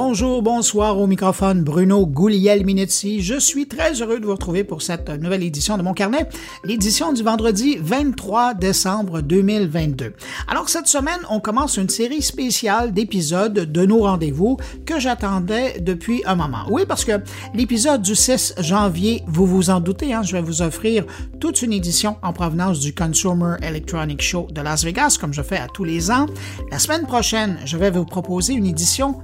Bonjour, bonsoir au microphone Bruno Gouliel-Minetti. Je suis très heureux de vous retrouver pour cette nouvelle édition de mon carnet, l'édition du vendredi 23 décembre 2022. Alors cette semaine, on commence une série spéciale d'épisodes de nos rendez-vous que j'attendais depuis un moment. Oui, parce que l'épisode du 6 janvier, vous vous en doutez, hein, je vais vous offrir toute une édition en provenance du Consumer Electronic Show de Las Vegas, comme je fais à tous les ans. La semaine prochaine, je vais vous proposer une édition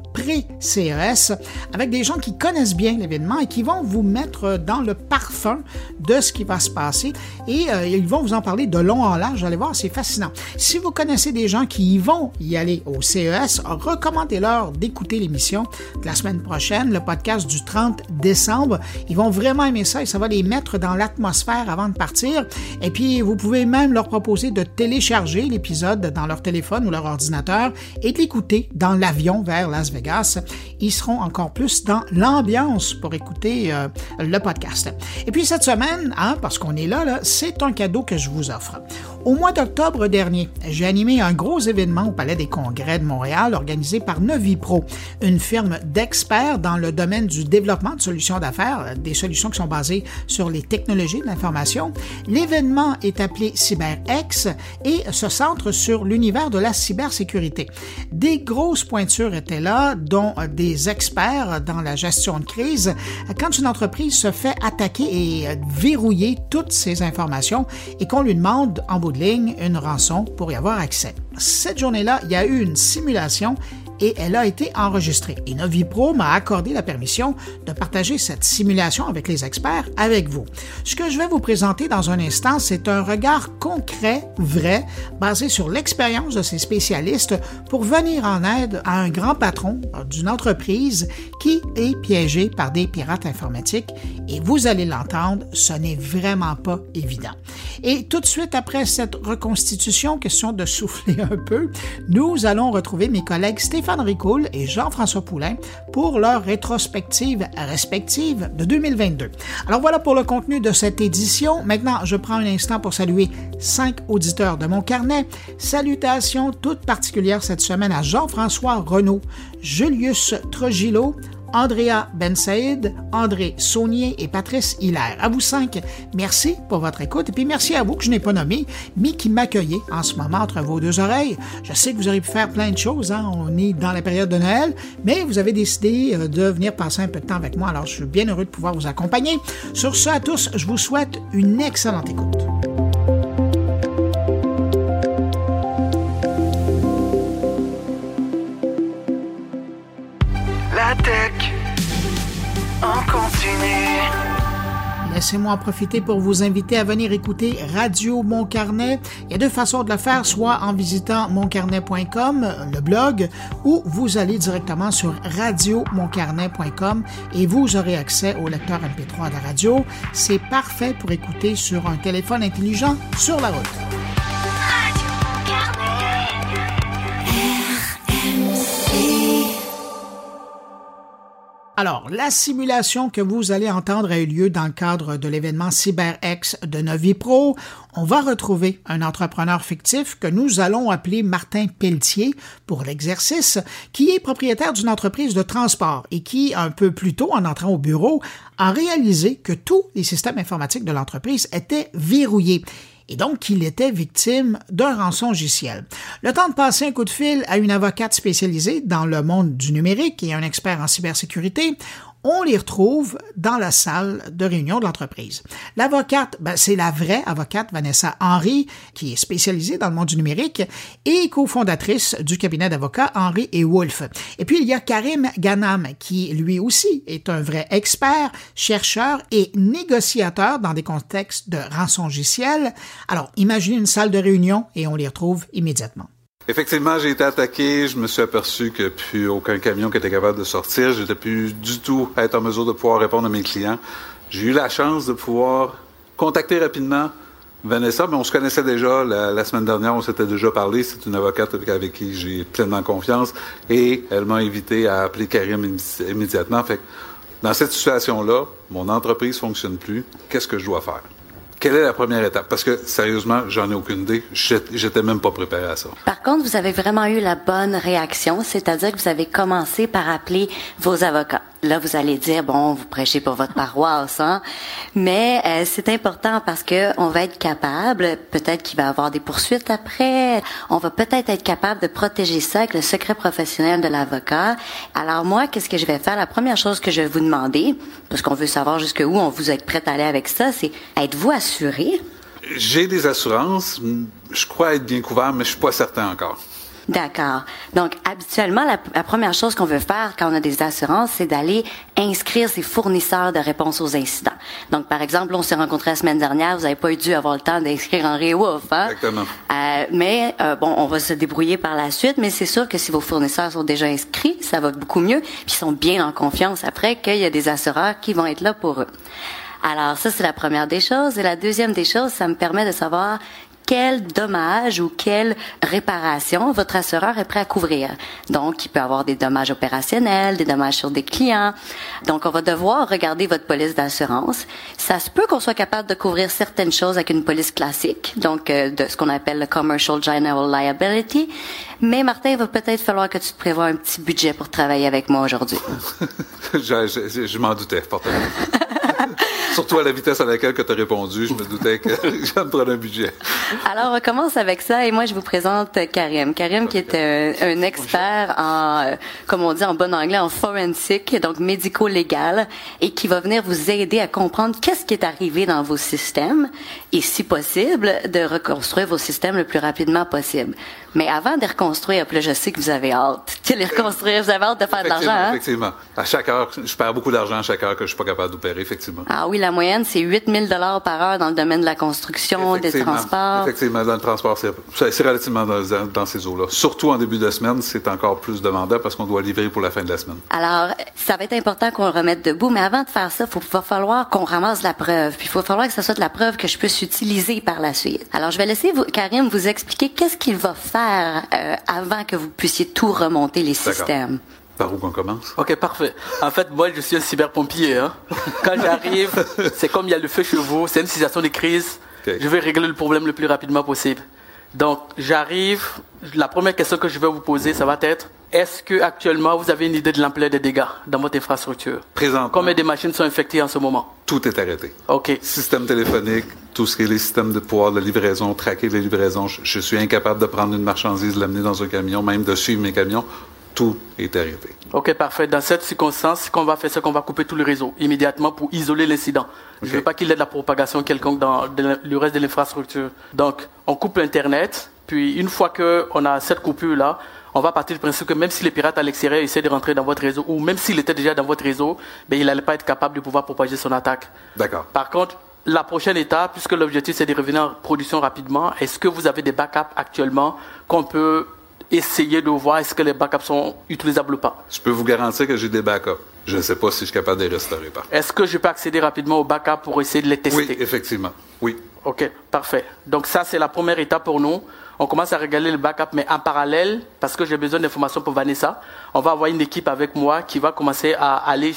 pré-CES avec des gens qui connaissent bien l'événement et qui vont vous mettre dans le parfum de ce qui va se passer et euh, ils vont vous en parler de long en large. Allez voir, c'est fascinant. Si vous connaissez des gens qui vont y aller au CES, recommandez-leur d'écouter l'émission de la semaine prochaine, le podcast du 30 décembre. Ils vont vraiment aimer ça et ça va les mettre dans l'atmosphère avant de partir. Et puis, vous pouvez même leur proposer de télécharger l'épisode dans leur téléphone ou leur ordinateur et de l'écouter dans l'avion vers Las Vegas ils seront encore plus dans l'ambiance pour écouter euh, le podcast. Et puis cette semaine, hein, parce qu'on est là, là c'est un cadeau que je vous offre. Au mois d'octobre dernier, j'ai animé un gros événement au Palais des Congrès de Montréal organisé par Novipro, une firme d'experts dans le domaine du développement de solutions d'affaires, des solutions qui sont basées sur les technologies de l'information. L'événement est appelé CyberX et se centre sur l'univers de la cybersécurité. Des grosses pointures étaient là, dont des experts dans la gestion de crise. Quand une entreprise se fait attaquer et verrouiller toutes ses informations et qu'on lui demande en bout une rançon pour y avoir accès. Cette journée-là, il y a eu une simulation et elle a été enregistrée. Et Novipro m'a accordé la permission de partager cette simulation avec les experts avec vous. Ce que je vais vous présenter dans un instant, c'est un regard concret, vrai, basé sur l'expérience de ces spécialistes pour venir en aide à un grand patron d'une entreprise qui est piégé par des pirates informatiques. Et vous allez l'entendre, ce n'est vraiment pas évident. Et tout de suite après cette reconstitution, question de souffler un peu, nous allons retrouver mes collègues Stéphane Stéphane Ricoul et Jean-François Poulain pour leur rétrospective respective de 2022. Alors voilà pour le contenu de cette édition. Maintenant, je prends un instant pour saluer cinq auditeurs de mon carnet. Salutations toutes particulières cette semaine à Jean-François Renaud, Julius Trogillo, Andrea Bensaïd, André Saunier et Patrice Hilaire. À vous cinq, merci pour votre écoute et puis merci à vous que je n'ai pas nommé, mais qui m'accueillez en ce moment entre vos deux oreilles. Je sais que vous auriez pu faire plein de choses, hein. on est dans la période de Noël, mais vous avez décidé euh, de venir passer un peu de temps avec moi, alors je suis bien heureux de pouvoir vous accompagner. Sur ce, à tous, je vous souhaite une excellente écoute. Laissez-moi profiter pour vous inviter à venir écouter Radio Mon Carnet. Il y a deux façons de le faire, soit en visitant moncarnet.com, le blog, ou vous allez directement sur radiomoncarnet.com et vous aurez accès au lecteur MP3 de la radio. C'est parfait pour écouter sur un téléphone intelligent sur la route. Alors, la simulation que vous allez entendre a eu lieu dans le cadre de l'événement CyberX de Novipro. On va retrouver un entrepreneur fictif que nous allons appeler Martin Pelletier pour l'exercice, qui est propriétaire d'une entreprise de transport et qui, un peu plus tôt, en entrant au bureau, a réalisé que tous les systèmes informatiques de l'entreprise étaient verrouillés et donc qu'il était victime d'un rançongiciel. Le temps de passer un coup de fil à une avocate spécialisée dans le monde du numérique et un expert en cybersécurité, on les retrouve dans la salle de réunion de l'entreprise. L'avocate, ben, c'est la vraie avocate Vanessa Henry, qui est spécialisée dans le monde du numérique et cofondatrice du cabinet d'avocats Henry et Wolf. Et puis, il y a Karim Ganam, qui lui aussi est un vrai expert, chercheur et négociateur dans des contextes de rançongiciel. Alors, imaginez une salle de réunion et on les retrouve immédiatement. Effectivement, j'ai été attaqué. Je me suis aperçu que plus aucun camion qui était capable de sortir. J'étais plus du tout être en mesure de pouvoir répondre à mes clients. J'ai eu la chance de pouvoir contacter rapidement Vanessa, mais on se connaissait déjà. La, semaine dernière, on s'était déjà parlé. C'est une avocate avec, qui j'ai pleinement confiance. Et elle m'a invité à appeler Karim immédiatement. Fait dans cette situation-là, mon entreprise fonctionne plus. Qu'est-ce que je dois faire? Quelle est la première étape? Parce que, sérieusement, j'en ai aucune idée. J'étais même pas préparé à ça. Par contre, vous avez vraiment eu la bonne réaction, c'est-à-dire que vous avez commencé par appeler vos avocats. Là, vous allez dire, bon, vous prêchez pour votre paroisse, hein? Mais euh, c'est important parce que on va être capable, peut-être qu'il va y avoir des poursuites après, on va peut-être être capable de protéger ça avec le secret professionnel de l'avocat. Alors moi, qu'est-ce que je vais faire? La première chose que je vais vous demander, parce qu'on veut savoir jusqu'où on vous êtes prêt à aller avec ça, c'est êtes-vous assuré? J'ai des assurances. Je crois être bien couvert, mais je suis pas certain encore. D'accord. Donc, habituellement, la, première chose qu'on veut faire quand on a des assurances, c'est d'aller inscrire ses fournisseurs de réponse aux incidents. Donc, par exemple, on s'est rencontrés la semaine dernière, vous n'avez pas eu dû avoir le temps d'inscrire Henri Wolf, hein? Exactement. Euh, mais, euh, bon, on va se débrouiller par la suite, mais c'est sûr que si vos fournisseurs sont déjà inscrits, ça va beaucoup mieux, puis ils sont bien en confiance après qu'il y a des assureurs qui vont être là pour eux. Alors ça, c'est la première des choses. Et la deuxième des choses, ça me permet de savoir quel dommage ou quelle réparation votre assureur est prêt à couvrir. Donc, il peut avoir des dommages opérationnels, des dommages sur des clients. Donc, on va devoir regarder votre police d'assurance. Ça se peut qu'on soit capable de couvrir certaines choses avec une police classique, donc euh, de ce qu'on appelle le Commercial General Liability. Mais Martin, il va peut-être falloir que tu te prévois un petit budget pour travailler avec moi aujourd'hui. je, je, je m'en doutais, fortement. Surtout à la vitesse à laquelle tu as répondu, je me doutais que j'allais me prendre un budget. Alors, on commence avec ça et moi, je vous présente Karim. Karim qui est un, expert en, euh, comme on dit en bon anglais, en forensic, donc médico-légal, et qui va venir vous aider à comprendre qu'est-ce qui est arrivé dans vos systèmes et, si possible, de reconstruire vos systèmes le plus rapidement possible. Mais avant de reconstruire, puis là, je sais que vous avez hâte de les reconstruire, vous avez hâte de faire de l'argent. Hein? Effectivement. À chaque heure, je perds beaucoup d'argent à chaque heure que je suis pas capable d'opérer, effectivement. Ah oui, la moyenne, c'est 8 000 par heure dans le domaine de la construction, des transports. Effectivement, dans le transport, c'est relativement dans, ces eaux-là. Surtout en début de semaine, c'est encore plus demandant parce qu'on doit livrer pour la fin de la semaine. Alors, ça va être important qu'on le remette debout, mais avant de faire ça, il va falloir qu'on ramasse la preuve. Puis il va falloir que ce soit de la preuve que je puisse utiliser par la suite. Alors, je vais laisser vous, Karim vous expliquer qu'est-ce qu'il va faire euh, avant que vous puissiez tout remonter les systèmes. Par où qu'on commence? Ok, parfait. En fait, moi, je suis un cyberpompier. Hein. Quand j'arrive, c'est comme il y a le feu chez vous, c'est une situation de crise. Je vais régler le problème le plus rapidement possible. Donc, j'arrive. La première question que je vais vous poser, ça va être est-ce que actuellement vous avez une idée de l'ampleur des dégâts dans votre infrastructure? Présentement. Combien de machines sont infectées en ce moment? Tout est arrêté. OK. Système téléphonique, tout ce qui est les systèmes de pouvoir de livraison, traquer les livraisons. Je, suis incapable de prendre une marchandise, l'amener dans un camion, même de suivre mes camions. Tout est arrêté. OK, parfait. Dans cette circonstance, ce qu'on va faire, c'est qu'on va couper tout le réseau immédiatement pour isoler l'incident. Je ne veux pas qu'il y ait de la propagation quelconque dans le reste de l'infrastructure. Donc, on coupe l'Internet, puis une fois qu'on a cette coupure-là, on va partir du principe que même si les pirates à l'extérieur essaient de rentrer dans votre réseau, ou même s'il était déjà dans votre réseau, ben, il n'allait pas être capable de pouvoir propager son attaque. D'accord. Par contre, la prochaine étape, puisque l'objectif c'est de revenir en production rapidement, est-ce que vous avez des backups actuellement qu'on peut essayer de voir est-ce que les backups sont utilisables ou pas? Je peux vous garantir que j'ai des backups. Je ne sais pas si je suis capable de les restaurer. Est-ce que je peux accéder rapidement aux backups pour essayer de les tester? Oui, effectivement. Oui. OK, parfait. Donc ça, c'est la première étape pour nous on commence à regarder le backup, mais en parallèle, parce que j'ai besoin d'informations pour Vanessa, on va avoir une équipe avec moi qui va commencer à aller,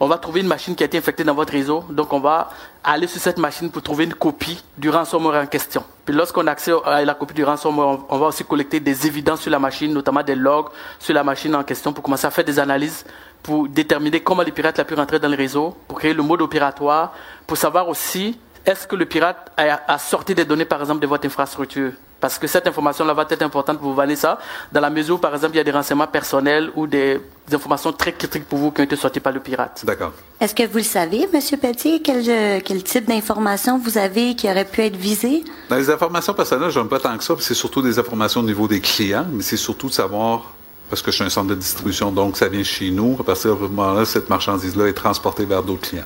on va trouver une machine qui a été infectée dans votre réseau, donc on va aller sur cette machine pour trouver une copie du ransomware en question. Puis lorsqu'on a accès à la copie du ransomware, on va aussi collecter des évidences sur la machine, notamment des logs sur la machine en question pour commencer à faire des analyses pour déterminer comment le pirate a pu rentrer dans le réseau, pour créer le mode opératoire, pour savoir aussi est-ce que le pirate a sorti des données, par exemple, de votre infrastructure parce que cette information-là va être importante pour vous, Vanessa, dans la mesure où, par exemple, il y a des renseignements personnels ou des, informations très critiques pour vous qui ont été sorties par le pirate. D'accord. Est-ce que vous le savez, M. Petit, quel, quel type d'informations vous avez qui auraient pu être visées? Dans les informations personnelles, je n'aime pas tant que ça. C'est surtout des informations au niveau des clients, mais c'est surtout de savoir parce que je suis un centre de distribution, donc ça vient chez nous. À partir de ce moment-là, cette marchandise-là est transportée vers d'autres clients.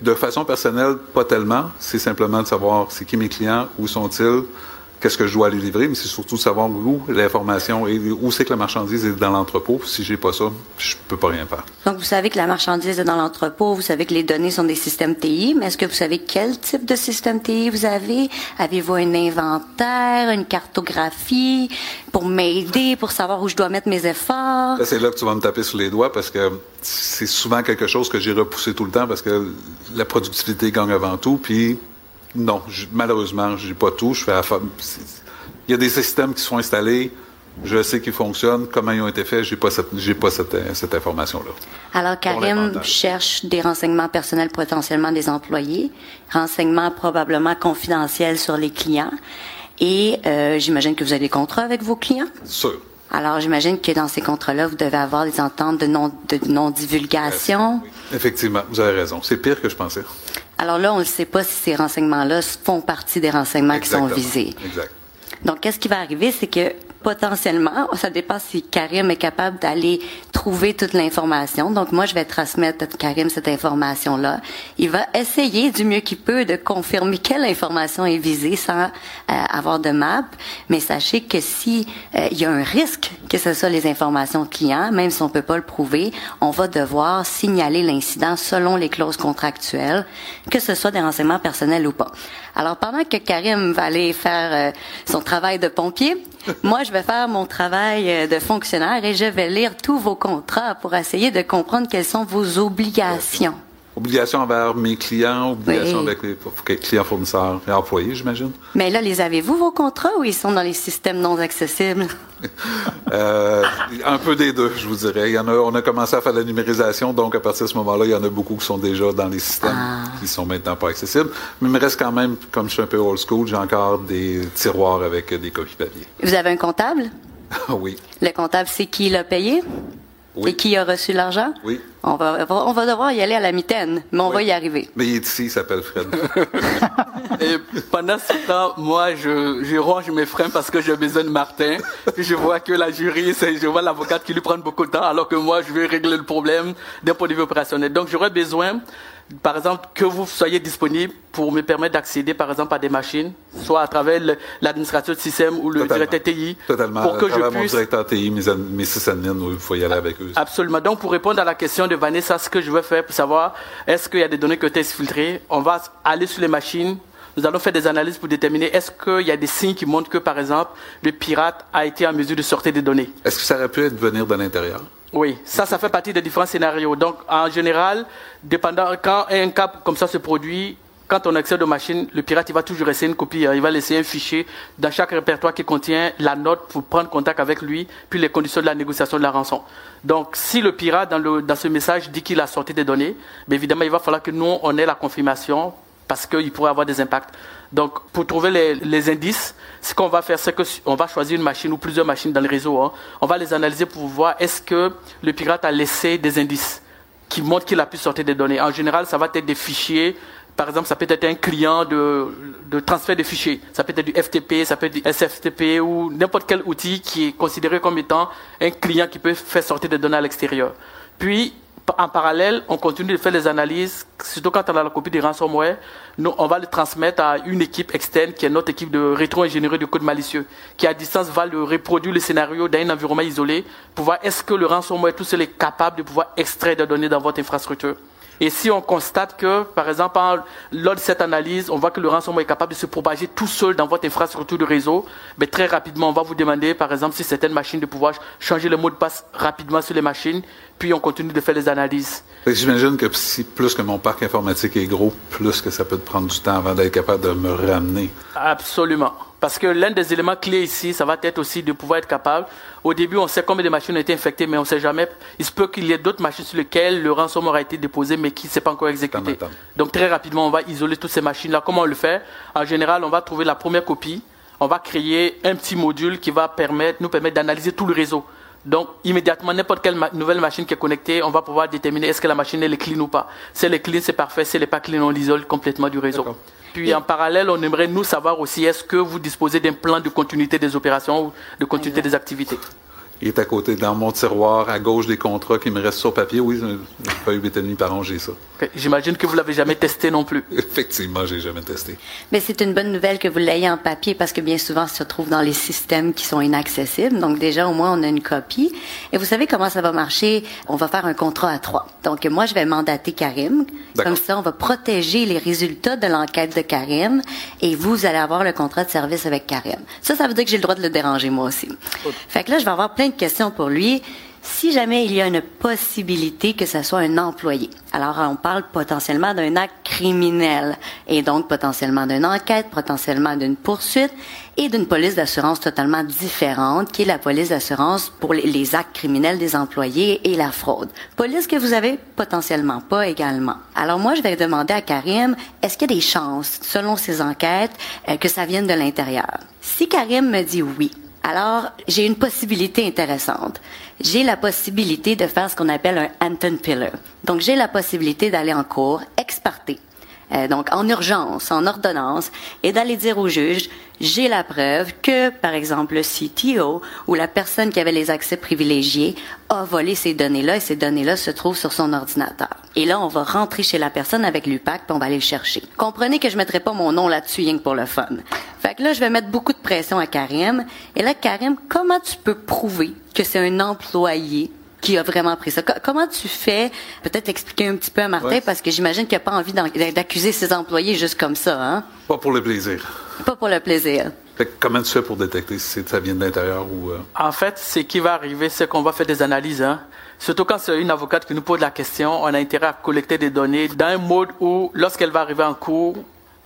de façon personnelle, pas tellement. C'est simplement de savoir c'est qui mes clients, où sont-ils, qu'est-ce que je dois aller livrer, mais c'est surtout savoir où l'information et où c'est que la marchandise est dans l'entrepôt. Si j'ai pas ça, je peux pas rien faire. Donc, vous savez que la marchandise est dans l'entrepôt, vous savez que les données sont des systèmes TI, mais est-ce que vous savez quel type de système TI vous avez? Avez-vous un inventaire, une cartographie pour m'aider, pour savoir où je dois mettre mes efforts? c'est là que tu vas me taper sur les doigts parce que c'est souvent quelque chose que j'ai repoussé tout le temps parce que la productivité gagne avant tout, puis Non, je, malheureusement, j'ai pas tout. Je fais Il y a des systèmes qui sont installés. Je sais qu'ils fonctionnent. Comment ils ont été faits, j'ai pas cette, j'ai pas cette, cette information-là. Alors, Karim cherche des renseignements personnels potentiellement des employés, renseignements probablement confidentiels sur les clients. Et euh, j'imagine que vous avez des contrats avec vos clients? Sûr. Alors, j'imagine que dans ces contrats-là, vous devez avoir des ententes de non de non divulgation. Effectivement, vous avez raison. C'est pire que je pensais. Alors là, on ne sait pas si ces renseignements-là font partie des renseignements qui sont visés. Exact. Donc, qu'est-ce qui va arriver, c'est que potentiellement, ça dépend si Karim est capable d'aller trouver toute l'information. Donc moi, je vais transmettre à Karim cette information-là. Il va essayer du mieux qu'il peut de confirmer quelle information est visée sans euh, avoir de map. Mais sachez que si euh, il y a un risque que ce soit les informations clients, même si on peut pas le prouver, on va devoir signaler l'incident selon les clauses contractuelles, que ce soit des renseignements personnels ou pas. Alors pendant que Karim va aller faire euh, son travail de pompier, moi, je vais faire mon travail euh, de fonctionnaire et je vais lire tous vos contrats pour essayer de comprendre quelles sont vos obligations. Obligations envers mes clients, obligations avec les clients fournisseurs et employés, j'imagine. Mais là, les avez-vous vos contrats ou ils sont dans les systèmes non accessibles? euh, un peu des deux, je vous dirais. Il y en a, on a commencé à faire la numérisation, donc à partir de ce moment-là, il y en a beaucoup qui sont déjà dans les systèmes ah. qui sont maintenant pas accessibles. Mais il me reste quand même, comme je suis un peu old school, j'ai encore des tiroirs avec des copies papier. Vous avez un comptable? oui. Le comptable, c'est qui l'a payé? Et qui a reçu l'argent? Oui. On va, on va devoir y aller à la mitaine, mais on va y arriver. Mais il est ici, il s'appelle Fred. Et pendant ce temps, moi, je, je range mes freins parce que j'ai besoin de Martin. Puis je vois que la jury, je vois l'avocate qui lui prend beaucoup de temps, alors que moi, je vais régler le problème d'un point de vue opérationnel. Donc, j'aurais besoin par exemple, que vous soyez disponible pour me permettre d'accéder, par exemple, à des machines, soit à travers l'administrateur de système ou le directeur TI. Totalement. Pour que je puisse... mon directeur TI, mes, mes sysadmins, il faut y aller avec eux. Absolument. Donc, pour répondre à la question de Vanessa, ce que je vais faire pour savoir est-ce qu'il y a des données qui ont été filtrées, on va aller sur les machines, nous allons faire des analyses pour déterminer est-ce qu'il y a des signes qui montrent que, par exemple, le pirate a été en mesure de sortir des données? Est-ce que ça aurait pu être venir de l'intérieur? Oui, ça, ça fait partie des différents scénarios. Donc, en général, dépendant, quand un cas comme ça se produit, quand on accède aux machines, le pirate, il va toujours laisser une copie. Hein. Il va laisser un fichier dans chaque répertoire qui contient la note pour prendre contact avec lui, puis les conditions de la négociation de la rançon. Donc, si le pirate, dans, le, dans ce message, dit qu'il a sorti des données, bien évidemment, il va falloir que nous, on ait la confirmation parce qu'il pourrait avoir des impacts. Donc, pour trouver les, indices, ce qu'on va faire, c'est qu'on va choisir une machine ou plusieurs machines dans le réseau. Hein. On va les analyser pour voir est-ce que le pirate a laissé des indices qui montrent qu'il a pu sortir des données. En général, ça va être des fichiers. Par exemple, ça peut être un client de, de transfert de fichiers. Ça peut être du FTP, ça peut être du SFTP ou n'importe quel outil qui est considéré comme étant un client qui peut faire sortir des données à l'extérieur. Puis, en parallèle, on continue de faire les analyses, surtout quand on a la copie des ransomware, on va le transmettre à une équipe externe qui est notre équipe de rétro-ingénierie de code malicieux, qui à distance va le reproduire le scénario dans un environnement isolé pour voir est-ce que le ransomware tout seul est capable de pouvoir extraire des données dans votre infrastructure. Et si on constate que, par exemple, lors de cette analyse, on voit que le ransomware est capable de se propager tout seul dans votre infrastructure de réseau, mais très rapidement, on va vous demander, par exemple, si certaines machines, de pouvoir changer le mot de passe rapidement sur les machines, puis on continue de faire les analyses. J'imagine que si plus que mon parc informatique est gros, plus que ça peut prendre du temps avant d'être capable de me ramener. Absolument. Parce que l'un des éléments clés ici, ça va être aussi de pouvoir être capable. Au début, on sait combien de machines ont été infectées, mais on ne sait jamais. Il se peut qu'il y ait d'autres machines sur lesquelles le ransomware a été déposé, mais qui ne s'est pas encore exécuté. Donc très rapidement, on va isoler toutes ces machines-là. Comment on le fait? En général, on va trouver la première copie. On va créer un petit module qui va permettre, nous permettre d'analyser tout le réseau. Donc, immédiatement, n'importe quelle nouvelle machine qui est connectée, on va pouvoir déterminer est-ce que la machine est clean ou pas. Si elle est clean, c'est parfait. Si elle n'est pas clean, on l'isole complètement du réseau. Puis en parallèle, on aimerait nous savoir aussi est-ce que vous disposez d'un plan de continuité des opérations ou de continuité des activités? Il est à côté, dans mon tiroir, à gauche des contrats qui me restent sur papier. Oui, pas eu demi par an, j'ai ça. J'imagine que vous l'avez jamais testé non plus. Effectivement, j'ai jamais testé. Mais c'est une bonne nouvelle que vous l'ayez en papier parce que bien souvent, ça se trouve dans les systèmes qui sont inaccessibles. Donc déjà, au moins, on a une copie. Et vous savez comment ça va marcher? On va faire un contrat à trois. Donc moi, je vais mandater Karim. Comme ça, on va protéger les résultats de l'enquête de Karim et vous, allez avoir le contrat de service avec Karim. Ça, ça veut dire que j'ai le droit de le déranger moi aussi. Fait que là, je vais avoir plein question pour lui. si jamais il y a une possibilité que ce soit un employé. Alors, on parle potentiellement d'un acte criminel et donc potentiellement d'une enquête, potentiellement d'une poursuite et d'une police d'assurance totalement différente qui est la police d'assurance pour les actes criminels des employés et la fraude. Police que vous avez potentiellement pas également. Alors moi, je vais demander à Karim, est-ce qu'il y a des chances, selon ces enquêtes, euh, que ça vienne de l'intérieur? Si Karim me dit oui, alors, j'ai une possibilité intéressante. J'ai la possibilité de faire ce qu'on appelle un Anton Pillar. Donc, j'ai la possibilité d'aller en cours, ex euh, donc en urgence, en ordonnance, et d'aller dire au juge, j'ai la preuve que, par exemple, le CTO ou la personne qui avait les accès privilégiés a volé ces données-là et ces données-là se trouvent sur son ordinateur. Et là, on va rentrer chez la personne avec l'UPAC puis on va aller le chercher. Comprenez que je mettrai pas mon nom là-dessus rien pour le fun. Fait que là, je vais mettre beaucoup de pression à Karim. Et là, Karim, comment tu peux prouver que c'est un employé qui a vraiment pris ça. comment tu fais, peut-être expliquer un petit peu à Martin, parce que j'imagine qu'il n'a pas envie d'accuser ses employés juste comme ça. Hein? Pas pour le plaisir. Pas pour le plaisir. comment tu fais pour détecter si ça vient de l'intérieur ou... Euh? En fait, ce qui va arriver, c'est qu'on va faire des analyses. Hein? Surtout quand c'est une avocate qui nous pose la question, on a intérêt à collecter des données dans un mode où, lorsqu'elle va arriver en cours,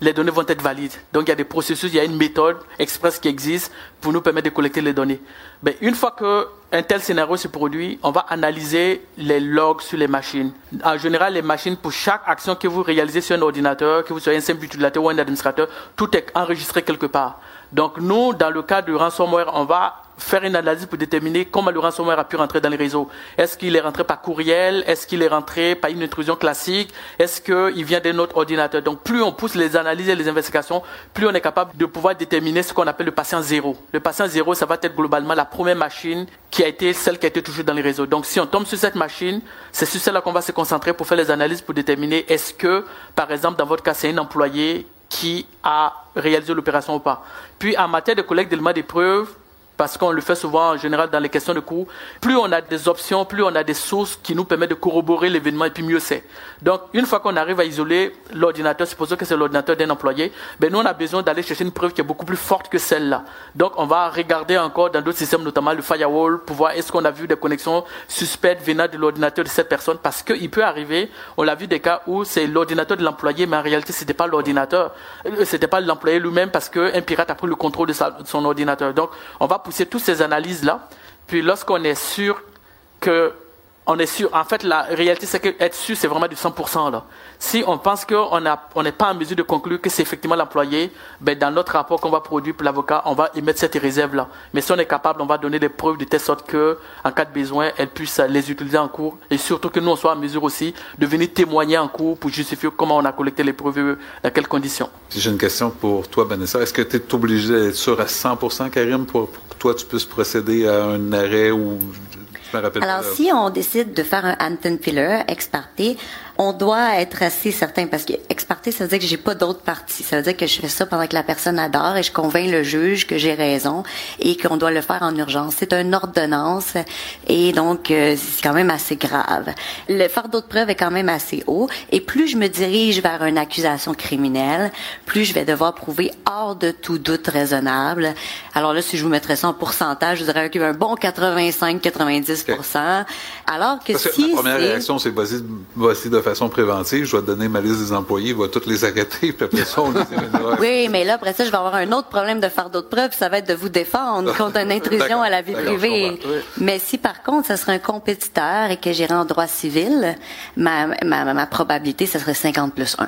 les données vont être valides. Donc il y a des processus, il y a une méthode express qui existe pour nous permettre de collecter les données. Mais une fois qu'un tel scénario se produit, on va analyser les logs sur les machines. En général, les machines, pour chaque action que vous réalisez sur un ordinateur, que vous soyez un simple utilisateur ou un administrateur, tout est enregistré quelque part. Donc nous, dans le cas du ransomware, on va faire une analyse pour déterminer comment le ransomware a pu rentrer dans les réseaux. Est-ce qu'il est rentré par courriel? Est-ce qu'il est rentré par une intrusion classique? Est-ce qu'il vient d'un autre ordinateur? Donc plus on pousse les analyses et les investigations, plus on est capable de pouvoir déterminer ce qu'on appelle le patient zéro. Le patient zéro, ça va être globalement la première machine qui a été celle qui a été touchée dans les réseaux. Donc si on tombe sur cette machine, c'est sur celle-là qu'on va se concentrer pour faire les analyses pour déterminer est-ce que, par exemple, dans votre cas, c'est un employé qui a réalisé l'opération ou pas. Puis en matière de collecte d'éléments des preuves, parce qu'on le fait souvent en général dans les questions de cours, plus on a des options, plus on a des sources qui nous permettent de corroborer l'événement et puis mieux c'est. Donc une fois qu'on arrive à isoler l'ordinateur, supposons que c'est l'ordinateur d'un employé, ben nous on a besoin d'aller chercher une preuve qui est beaucoup plus forte que celle-là. Donc on va regarder encore dans d'autres systèmes, notamment le firewall, pour voir est-ce qu'on a vu des connexions suspectes venant de l'ordinateur de cette personne, parce qu'il peut arriver, on l'a vu des cas où c'est l'ordinateur de l'employé, mais en réalité c'était pas l'ordinateur, euh, c'était pas l'employé lui-même parce qu'un pirate a pris le contrôle de, de son ordinateur. Donc on va pousser toutes ces analyses-là. Puis lorsqu'on est sûr que on est sûr. En fait, la réalité, c'est que être sûr, c'est vraiment du 100%. Là. Si on pense qu'on n'est pas en mesure de conclure que c'est effectivement l'employé, ben, dans notre rapport qu'on va produire pour l'avocat, on va émettre cette réserve-là. Mais si on est capable, on va donner des preuves de telle sorte que, en cas de besoin, elle puisse les utiliser en cours. Et surtout que nous, on soit en mesure aussi de venir témoigner en cours pour justifier comment on a collecté les preuves, dans quelles conditions. J'ai une question pour toi, Vanessa. Est-ce que tu es obligé d'être sûr à 100%, Karim, pour, pour que toi, tu puisses procéder à un arrêt ou alors, si on décide de faire un Anton Filler ex on doit être assez certain parce que ex ça veut dire que j'ai pas d'autre partie. Ça veut dire que je fais ça pendant que la personne adore et je convainc le juge que j'ai raison et qu'on doit le faire en urgence. C'est une ordonnance et donc euh, c'est quand même assez grave. Le fardeau de preuve est quand même assez haut et plus je me dirige vers une accusation criminelle, plus je vais devoir prouver hors de tout doute raisonnable. Alors là, si je vous mettrais ça en pourcentage, je dirais un bon 85-90% alors que si... La première réaction, c'est de façon préventive, je vais te donner ma liste des employés, il va toutes les arrêter, puis après ça, on les Oui, mais là, après ça, je vais avoir un autre problème de fardeau de preuve, ça va être de vous défendre contre une intrusion à la vie privée. Mais si, par contre, ça serait un compétiteur et que j'irais en droit civil, ma, ma, ma, probabilité, ça serait 50 plus 1.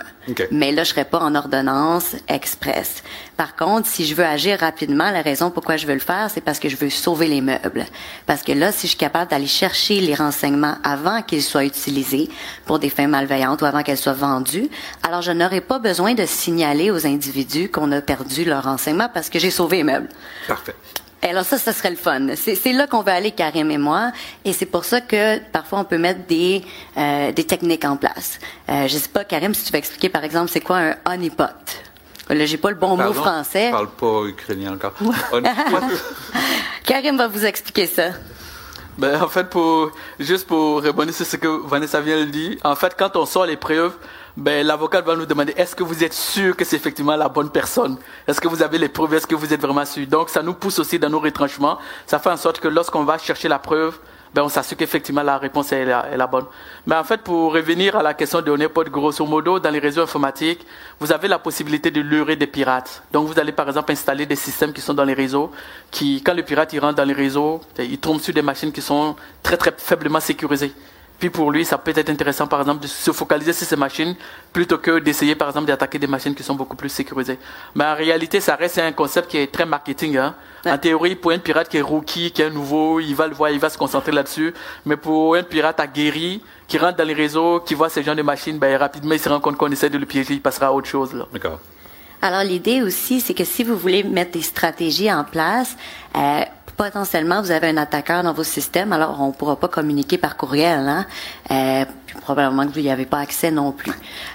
Mais là, je serais pas en ordonnance express. Par contre, si je veux agir rapidement, la raison pourquoi je veux le faire, c'est parce que je veux sauver les meubles. Parce que là, si je suis capable d'aller chercher les renseignements avant qu'ils soient utilisés pour des fins malveillantes ou avant qu'elles soient vendues, alors je n'aurai pas besoin de signaler aux individus qu'on a perdu leurs renseignements parce que j'ai sauvé les meubles. Parfait. Alors ça, ça serait le fun. C'est là qu'on veut aller, Karim et moi, et c'est pour ça que parfois on peut mettre des euh, des techniques en place. Euh, je sais pas, Karim, si tu veux expliquer par exemple, c'est quoi un honeypot? Là, j'ai pas le bon mot français. Je parle pas ukrainien encore. Karim va vous expliquer ça. Ben, en fait, pour, juste pour répondre sur ce que Vanessa vient de dire, en fait, quand on sort les preuves, ben, l'avocat va nous demander est-ce que vous êtes sûr que c'est effectivement la bonne personne? Est-ce que vous avez les preuves? Est-ce que vous êtes vraiment sûr? Donc, ça nous pousse aussi dans nos retranchements. Ça fait en sorte que lorsqu'on va chercher la preuve, ben on s'assure qu'effectivement la réponse est la, bonne. Mais en fait, pour revenir à la question de Honeypot, grosso modo, dans les réseaux informatiques, vous avez la possibilité de leurrer des pirates. Donc vous allez par exemple installer des systèmes qui sont dans les réseaux, qui, quand le pirate il rentre dans les réseaux, il tombe sur des machines qui sont très très faiblement sécurisées. Puis pour lui, ça peut être intéressant, par exemple, de se focaliser sur ces machines plutôt que d'essayer, par exemple, d'attaquer des machines qui sont beaucoup plus sécurisées. Mais en réalité, ça reste un concept qui est très marketing. Hein. En théorie, pour un pirate qui est rookie, qui est nouveau, il va le voir, il va se concentrer là-dessus. Mais pour un pirate aguerri, qui rentre dans les réseaux, qui voit ces gens de machines, ben, rapidement, il se rend compte qu'on essaie de le piéger, il passera à autre chose. D'accord. Alors l'idée aussi, c'est que si vous voulez mettre des stratégies en place, euh, potentiellement vous avez un attaqueur dans vos systèmes, alors on ne pourra pas communiquer par courriel. Hein? Euh, probablement que vous n'y avez pas accès non plus.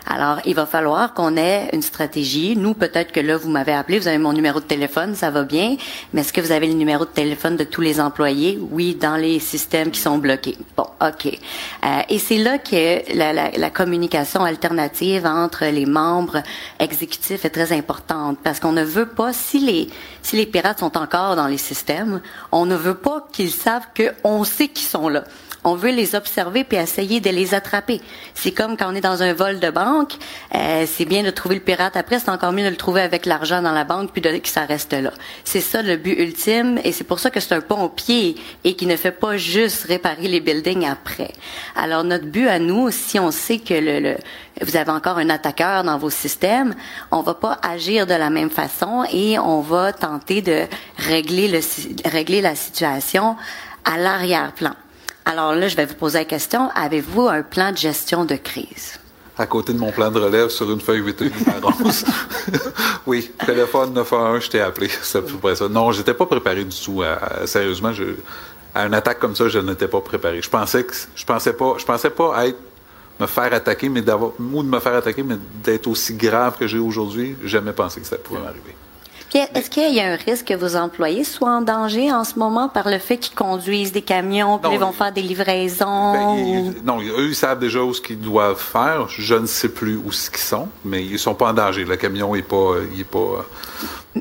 Alors, il va falloir qu'on ait une stratégie. Nous, peut-être que là, vous m'avez appelé, vous avez mon numéro de téléphone, ça va bien, mais est-ce que vous avez le numéro de téléphone de tous les employés? Oui, dans les systèmes qui sont bloqués. Bon, OK. Euh, et c'est là que la, la, la, communication alternative entre les membres exécutifs est très importante, parce qu'on ne veut pas, si les, si les pirates sont encore dans les systèmes, on ne veut pas qu'ils savent qu'on sait qu'ils sont là on veut les observer puis essayer de les attraper. C'est comme quand on est dans un vol de banque, euh, c'est bien de trouver le pirate après, c'est encore mieux de le trouver avec l'argent dans la banque puis de, que ça reste là. C'est ça le but ultime et c'est pour ça que c'est un pompier et qui ne fait pas juste réparer les buildings après. Alors notre but à nous, si on sait que le, vous avez encore un attaqueur dans vos systèmes, on va pas agir de la même façon et on va tenter de régler le régler la situation à l'arrière-plan. Alors là, je vais vous poser la question, avez-vous un plan de gestion de crise? À côté de mon plan de relève sur une feuille 8 rose. oui, téléphone 911, je t'ai appelé. C'est à peu près ça. Non, j'étais pas préparé du tout. sérieusement, je, à une attaque comme ça, je n'étais pas préparé. Je pensais que je pensais pas, je pensais pas être me faire attaquer, mais d'avoir ou de me faire attaquer, mais d'être aussi grave que j'ai aujourd'hui. Jamais pensé que ça pouvait m'arriver. Est-ce qu'il y a un risque que vos employés soient en danger en ce moment par le fait qu'ils conduisent des camions, puis ils vont faire des livraisons? Ben, non, eux, ils savent déjà où ce qu'ils doivent faire. Je ne sais plus où ce qu'ils sont, mais ils sont pas en danger. Le camion n'est pas, il est pas.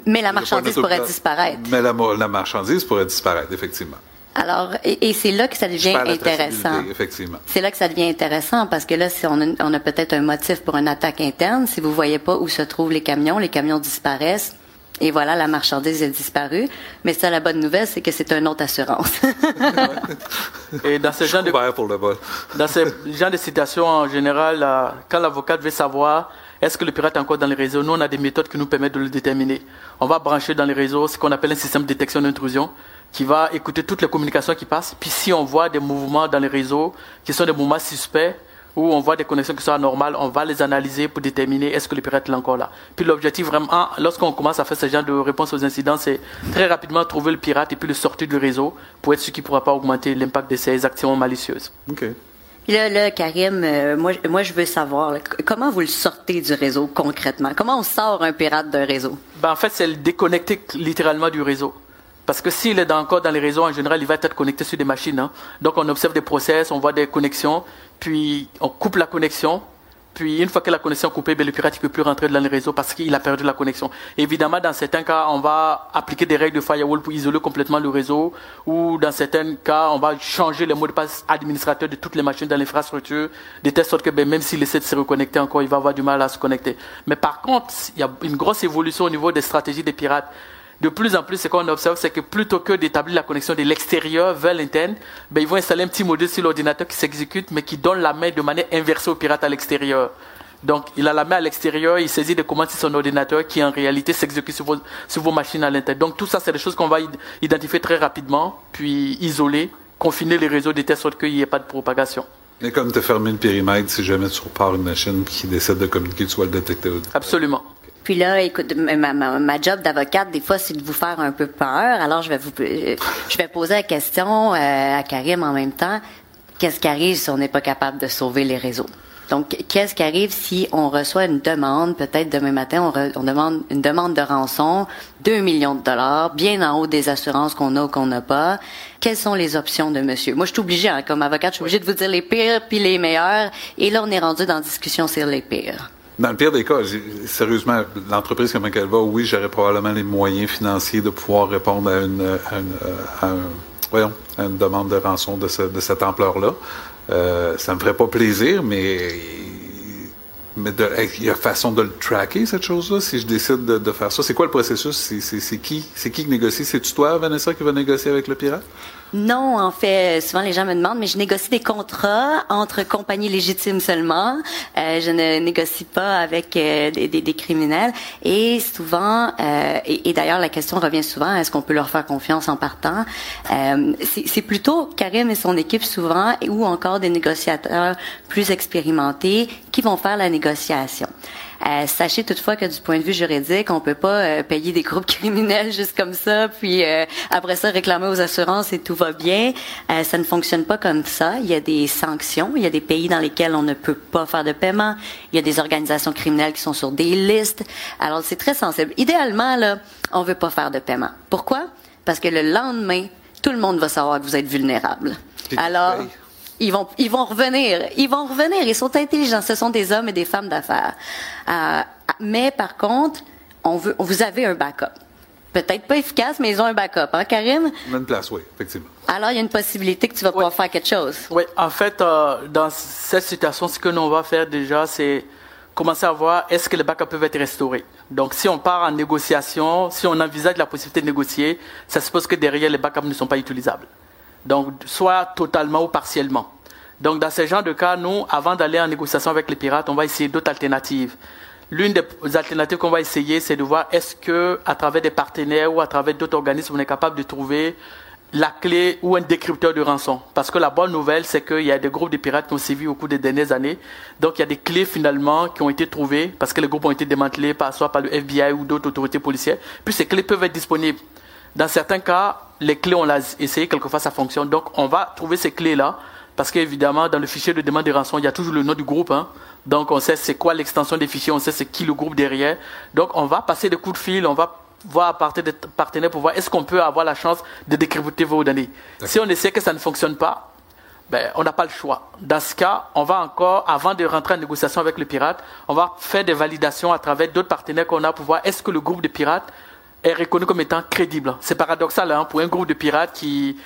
Mais la marchandise pourrait disparaître. Mais la, marchandise pourrait disparaître, effectivement. Alors, et, c'est là que ça devient intéressant. Effectivement. C'est là que ça devient intéressant parce que là, si on a, on a peut-être un motif pour une attaque interne, si vous voyez pas où se trouvent les camions, les camions disparaissent et voilà, la marchandise a disparu. Mais ça, la bonne nouvelle, c'est que c'est une autre assurance. et dans ce genre de, dans ce genre de situation, en général, quand l'avocat veut savoir est-ce que le pirate est encore dans les réseaux, nous, on a des méthodes qui nous permettent de le déterminer. On va brancher dans les réseaux ce qu'on appelle un système de détection d'intrusion qui va écouter toutes les communications qui passent. Puis si on voit des mouvements dans les réseaux qui sont des mouvements suspects, où on voit des connexions qui sont anormales, on va les analyser pour déterminer est-ce que le pirate est encore là. Puis l'objectif vraiment, lorsqu'on commence à faire ce genre de réponse aux incidents, c'est très rapidement trouver le pirate et puis le sortir du réseau pour être sûr qu'il ne pourra pas augmenter l'impact de ces actions malicieuses. OK. Puis là, là Karim, euh, moi, moi, je veux savoir, comment vous le sortez du réseau concrètement? Comment on sort un pirate d'un réseau? Ben, en fait, c'est le déconnecter littéralement du réseau. Parce que s'il est encore dans les réseaux, en général, il va être connecté sur des machines. Hein. Donc, on observe des process, on voit des connexions, puis on coupe la connexion. Puis, une fois que la connexion est coupée, ben, le pirate ne peut plus rentrer dans les réseaux parce qu'il a perdu la connexion. évidemment, dans certains cas, on va appliquer des règles de firewall pour isoler complètement le réseau. Ou dans certains cas, on va changer les mots de passe administrateurs de toutes les machines dans l'infrastructure, de telle sorte que ben, même s'il essaie de se reconnecter encore, il va avoir du mal à se connecter. Mais par contre, il y a une grosse évolution au niveau des stratégies des pirates de plus en plus, ce qu'on observe, c'est que plutôt que d'établir la connexion de l'extérieur vers l'interne, ben, ils vont installer un petit module sur l'ordinateur qui s'exécute, mais qui donne la main de manière inversée au pirate à l'extérieur. Donc, il a la main à l'extérieur, il saisit des commandes sur son ordinateur qui en réalité s'exécute sur vos, sur vos machines à l'intérieur. Donc, tout ça, c'est des choses qu'on va identifier très rapidement, puis isoler, confiner les réseaux de telle sorte qu'il n'y ait pas de propagation. Et comme te fermer le périmètre si jamais tu repars une machine qui décide de communiquer, tu sois le détecter. Absolument. Puis là, écoute, ma, ma, job d'avocate, des fois, c'est de vous faire un peu peur. Alors, je vais vous, je vais poser la question euh, à Karim en même temps. Qu'est-ce qui arrive si on n'est pas capable de sauver les réseaux? Donc, qu'est-ce qui arrive si on reçoit une demande, peut-être demain matin, on, on, demande une demande de rançon, 2 millions de dollars, bien en haut des assurances qu'on a ou qu'on n'a pas? Quelles sont les options de monsieur? Moi, je suis obligée, hein, comme avocate, je suis obligée de vous dire les pires puis les meilleurs. Et là, on est rendu dans la discussion sur les pires. Dans le pire des cas, sérieusement, l'entreprise comme elle va, oui, j'aurais probablement les moyens financiers de pouvoir répondre à, une, une demande de rançon de, ce- de cette ampleur-là. Euh, ça me ferait pas plaisir, mais mais de- il y a façon de le tracker, cette chose-là, si je décide de, faire ça. C'est quoi le processus? C'est qui qui négocie? C'est-tu toi, Vanessa, qui va négocier avec le pirate? Non, en fait, souvent les gens me demandent, mais je négocie des contrats entre compagnies légitimes seulement. Euh, je ne négocie pas avec euh, des, des- des criminels. Et souvent, euh, et, et d'ailleurs la question revient souvent, est-ce qu'on peut leur faire confiance en partant? Euh, C'est c'est plutôt Karim et son équipe souvent, ou encore des négociateurs plus expérimentés qui vont faire la négociation. Euh, sachez toutefois que du point de vue juridique, on peut pas euh, payer des groupes criminels juste comme ça, puis euh, après ça réclamer aux assurances et tout va bien. Euh, ça ne fonctionne pas comme ça. Il y a des sanctions. Il y a des pays dans lesquels on ne peut pas faire de paiement. Il y a des organisations criminelles qui sont sur des listes. Alors c'est très sensible. Idéalement là, on veut pas faire de paiement. Pourquoi? Parce que le lendemain, tout le monde va savoir que vous êtes vulnérable. Alors? Ils vont, ils vont revenir. Ils vont revenir. Ils sont intelligents. Ce sont des hommes et des femmes d'affaires. Euh, mais par contre, on veut, vous avez un backup. Peut-être pas efficace, mais ils ont un backup, hein, Karim? On a une place, oui, effectivement. Alors, il y a une possibilité que tu vas pouvoir faire quelque chose. Oui, en fait, euh, dans cette situation, ce que nous on va faire déjà, c'est commencer à voir est-ce que les backups peuvent être restaurés. Donc, si on part en négociation, si on envisage la possibilité de négocier, ça suppose que derrière les backups ne sont pas utilisables. Donc, soit totalement ou partiellement. Donc, dans ce genre de cas, nous, avant d'aller en négociation avec les pirates, on va essayer d'autres alternatives. L'une des alternatives qu'on va essayer, c'est de voir est-ce que, à travers des partenaires ou à travers d'autres organismes, on est capable de trouver la clé ou un décrypteur de rançon. Parce que la bonne nouvelle, c'est qu'il y a des groupes de pirates qui ont sévi au cours des dernières années. Donc, il y a des clés finalement qui ont été trouvées parce que les groupes ont été démantelés soit par le FBI ou d'autres autorités policières. Puis ces clés peuvent être disponibles. Dans certains cas, les clés, on l'a essayé, quelquefois ça fonctionne. Donc, on va trouver ces clés-là parce qu'évidemment, dans le fichier de demande de rançon, il y a toujours le nom du groupe. hein. Donc, on sait c'est quoi l'extension des fichiers, on sait c'est qui le groupe derrière. Donc, on va passer des coups de fil, on va voir à partir des partenaires pour voir est-ce qu'on peut avoir la chance de décrypter vos données. Si on essaie que ça ne fonctionne pas, ben, on n'a pas le choix. Dans ce cas, on va encore, avant de rentrer en négociation avec le pirate, on va faire des validations à travers d'autres partenaires qu'on a pour voir est-ce que le groupe de pirates est reconnu comme étant crédible. C'est paradoxal hein, pour un groupe de pirates qui,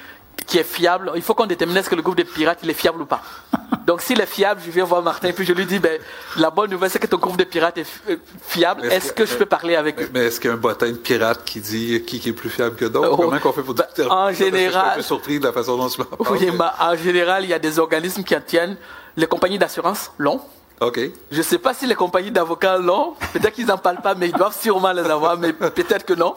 qui est fiable. Il faut qu'on détermine est-ce que le groupe de pirates il est fiable ou pas. Donc s'il est fiable, je viens voir Martin puis je lui dis ben, la bonne nouvelle c'est que ton groupe de pirates est euh, fiable. Mais est-ce Est-ce que- que je peux parler avec eux? Mais est-ce qu'il y a un bottin de pirate qui dit qui, qui est plus fiable que d'autres? Oh. Comment qu'on fait pour Ben, déterminer en que Je suis un général- peu surpris de la façon dont tu. Oui, mais en général, il y a des organismes qui en tiennent. Les compagnies d'assurance l'ont. OK. Je ne sais pas si les compagnies d'avocats l'ont. Peut-être qu'ils n'en parlent pas, mais ils doivent sûrement les avoir, mais peut-être que non.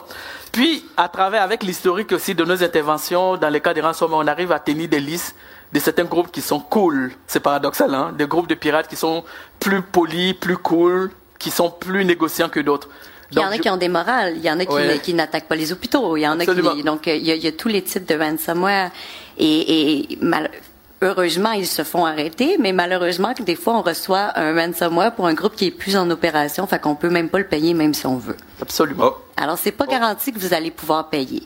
Puis, à travers, avec l'historique aussi de nos interventions, dans les cas de ransomware, on arrive à tenir des listes de certains groupes qui sont cool. C'est paradoxal, hein? Des groupes de pirates qui sont plus polis, plus cool, qui sont plus négociants que d'autres. Il y en a je- qui ont des morales, il y en a qui, Ouais. qui n'attaquent pas les hôpitaux, il y en a Absolument. qui donc il y, a, il y a tous les types de ransomware et, et mal- heureusement ils se font arrêter, mais malheureusement que des fois on reçoit un ransomware pour un groupe qui est plus en opération, fait qu'on peut même pas le payer même si on veut. Absolument. Oh. Alors c'est pas garanti que vous allez pouvoir payer.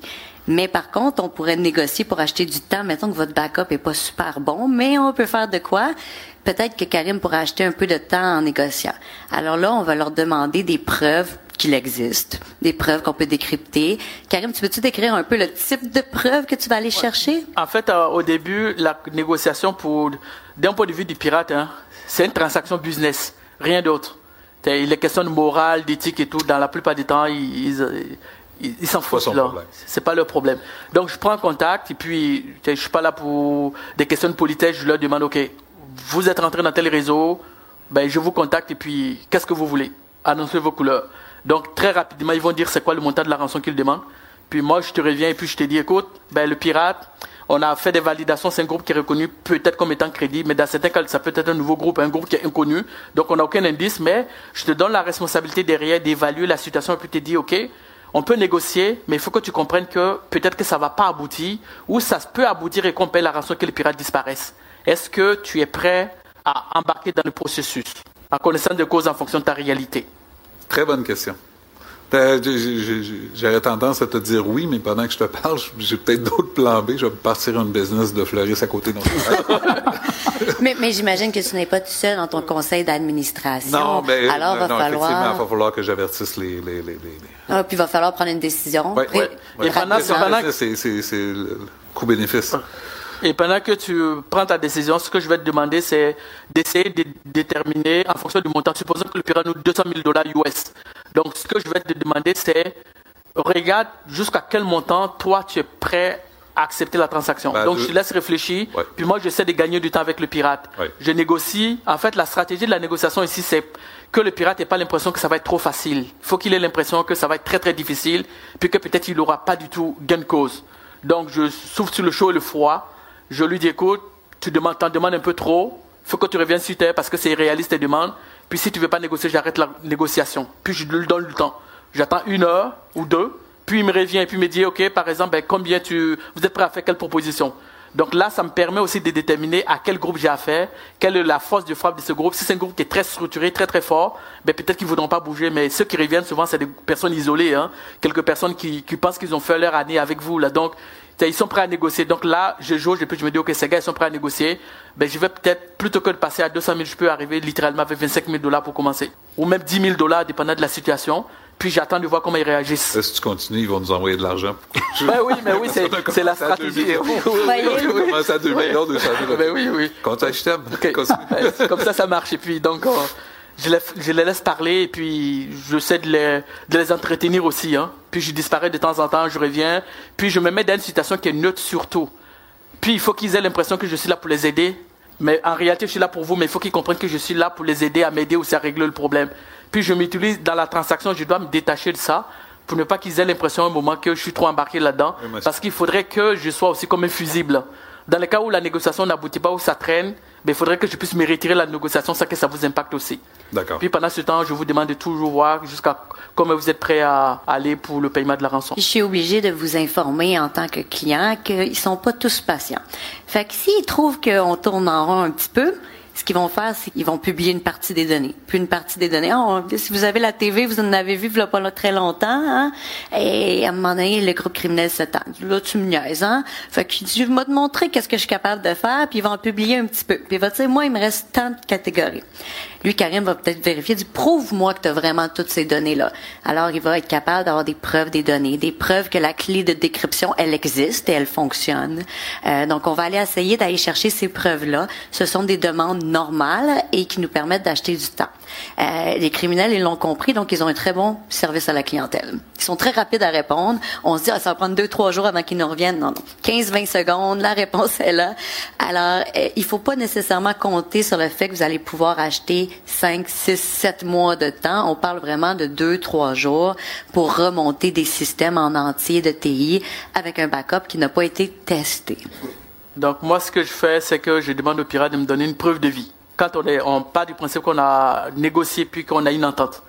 Mais par contre, on pourrait négocier pour acheter du temps. Mettons que votre backup est pas super bon, mais on peut faire de quoi? Peut-être que Karim pourra acheter un peu de temps en négociant. Alors là, on va leur demander des preuves qu'il existe, des preuves qu'on peut décrypter. Karim, tu peux-tu décrire un peu le type de preuves que tu vas aller chercher? En fait, euh, au début, la négociation pour, d'un point de vue du pirate, hein, c'est une transaction business, rien d'autre. T'sais, Il est question de morale, d'éthique et tout. Dans la plupart du temps, ils, ils, s'en Pas foutent là. problème? C'est pas leur problème. Donc, je prends contact et puis, je suis pas là pour des questions de politesse. Je leur demande, ok, vous êtes rentré dans tel réseau, ben je vous contacte et puis qu'est-ce que vous voulez? Annoncez vos couleurs. Donc très rapidement, ils vont dire c'est quoi le montant de la rançon qu'ils demandent. Puis moi, je te reviens et puis je te dis, écoute, ben le pirate, on a fait des validations, c'est un groupe qui est reconnu peut-être comme étant crédible, mais dans certains cas, ça peut être un nouveau groupe, un groupe qui est inconnu. Donc on n'a aucun indice, mais je te donne la responsabilité derrière d'évaluer la situation et puis te dire, ok, on peut négocier, mais il faut que tu comprennes que peut-être que ça va pas aboutir, ou ça peut aboutir et qu'on paye la rançon que les pirates disparaissent. Est-ce que tu es prêt à embarquer dans le processus, en connaissant des causes en fonction de ta réalité? Très bonne question. J'aurais tendance à te dire oui, mais pendant que je te parle, j'ai peut-être d'autres plans B. Je vais me partir un business de fleuriste à côté de mais mais j'imagine que tu n'es pas tout seul dans ton conseil d'administration. Non, mais Alors, non, va non, effectivement, il falloir, va falloir que j'avertisse les, les, les, les- les- Ah, puis va falloir prendre une décision. Pré- ouais, ouais. Et pendant- C'est- pendant- c'est- c'est- c'est le- coût-bénéfice. Et pendant que tu prends ta décision, ce que je vais te demander, c'est d'essayer de déterminer en fonction du montant. Supposons que le pirate nous 200 000 dollars US. Donc, ce que je vais te demander, c'est regarde jusqu'à quel montant toi tu es prêt à accepter la transaction. Bah, Donc, je- je te laisse réfléchir. Ouais. Puis moi, j'essaie de gagner du temps avec le pirate. Ouais. Je négocie. En fait, la stratégie de la négociation ici, c'est que le pirate n'ait pas l'impression que ça va être trop facile. Il faut qu'il ait l'impression que ça va être très, très difficile, puis que peut-être il n'aura pas du tout gain de cause. Donc, je souffle sur le chaud et le froid. Je lui dis, écoute, tu demandes, demandes un peu trop. Faut que tu reviennes sur terre parce que c'est irréaliste tes demandes. Puis si tu veux pas négocier, j'arrête la négociation. Puis je lui donne le temps. J'attends une heure ou deux. Puis il me revient et puis il me dit, OK, par exemple, ben, combien tu, vous êtes prêt à faire quelle proposition? Donc là, ça me permet aussi de déterminer à quel groupe j'ai affaire, quelle est la force de frappe de ce groupe. Si c'est un groupe qui est très structuré, très très fort, ben peut-être qu'ils ne voudront pas bouger, mais ceux qui reviennent souvent, c'est des personnes isolées, hein, quelques personnes qui, qui pensent qu'ils ont fait leur année avec vous. Là. Donc, ils sont prêts à négocier. Donc là, je joue, et puis je me dis, OK, ces gars, ils sont prêts à négocier. Ben, je vais peut-être, plutôt que de passer à 200 000, je peux arriver littéralement avec 25 000 dollars pour commencer. Ou même 10 000 dollars, dépendant de la situation. Puis j'attends de voir comment ils réagissent. Si tu continues, ils vont nous envoyer de l'argent. Ben oui, mais oui, c'est, la commencé à 2 stratégie. On commence à 2 millions, 200 000. Ben oui, oui. Compte je t'aime. Ok. Continue. Ouais, c'est comme ça, ça marche. Et puis, donc, je, les, je les laisse parler et puis j'essaie de les, de les entretenir aussi. Hein. Puis, je disparais de temps en temps, je reviens. Puis, je me mets dans une situation qui est neutre surtout. Puis, il faut qu'ils aient l'impression que je suis là pour les aider. Mais en réalité, je suis là pour vous, mais il faut qu'ils comprennent que je suis là pour les aider à m'aider aussi à régler le problème. Puis, je m'utilise dans la transaction, je dois me détacher de ça pour ne pas qu'ils aient l'impression à un moment que je suis trop embarqué là-dedans. Mais Parce qu'il faudrait que je sois aussi comme un fusible. Dans le cas où la négociation n'aboutit pas, où ça traîne, ben, il faudrait que je puisse me retirer de la négociation sans que ça vous impacte aussi. D'accord. Puis pendant ce temps, je vous demande de toujours voir jusqu'à comment vous êtes prêt à aller pour le paiement de la rançon. Je suis obligée de vous informer en tant que client qu'ils sont pas tous patients. Fait que s'ils trouvent qu'on tourne en rond un petit peu, ce qu'ils vont faire, c'est qu'ils vont publier une partie des données. Puis une partie des données, oh, si vous avez la TV, vous en avez vu il y a pas là très longtemps, hein? Et à un moment donné, le groupe criminel se tente. Là, tu me niaises, hein? Fait dit, je vais te montrer qu'est-ce que je suis capable de faire, puis ils vont en publier un petit peu. Puis il va dire, moi, il me reste tant de catégories. Lui, Karim va peut-être vérifier, dit, prouve-moi que tu as vraiment toutes ces données-là. Alors, il va être capable d'avoir des preuves des données, des preuves que la clé de décryption, elle existe et elle fonctionne. Euh, donc, on va aller essayer d'aller chercher ces preuves-là. Ce sont des demandes normales et qui nous permettent d'acheter du temps. Euh, les criminels, ils l'ont compris, donc ils ont un très bon service à la clientèle. Ils sont très rapides à répondre. On se dit, ah, ça va prendre deux, trois jours avant qu'ils nous reviennent. Non, non. 15, 20 secondes, la réponse est là. Alors, euh, il faut pas nécessairement compter sur le fait que vous allez pouvoir acheter 5, 6, 7 mois de temps. On parle vraiment de deux, trois jours pour remonter des systèmes en entier de TI avec un backup qui n'a pas été testé. Donc moi, ce que je fais, c'est que je demande au pirate de me donner une preuve de vie. Quand on, est, on part du principe qu'on a négocié puis qu'on a une entente.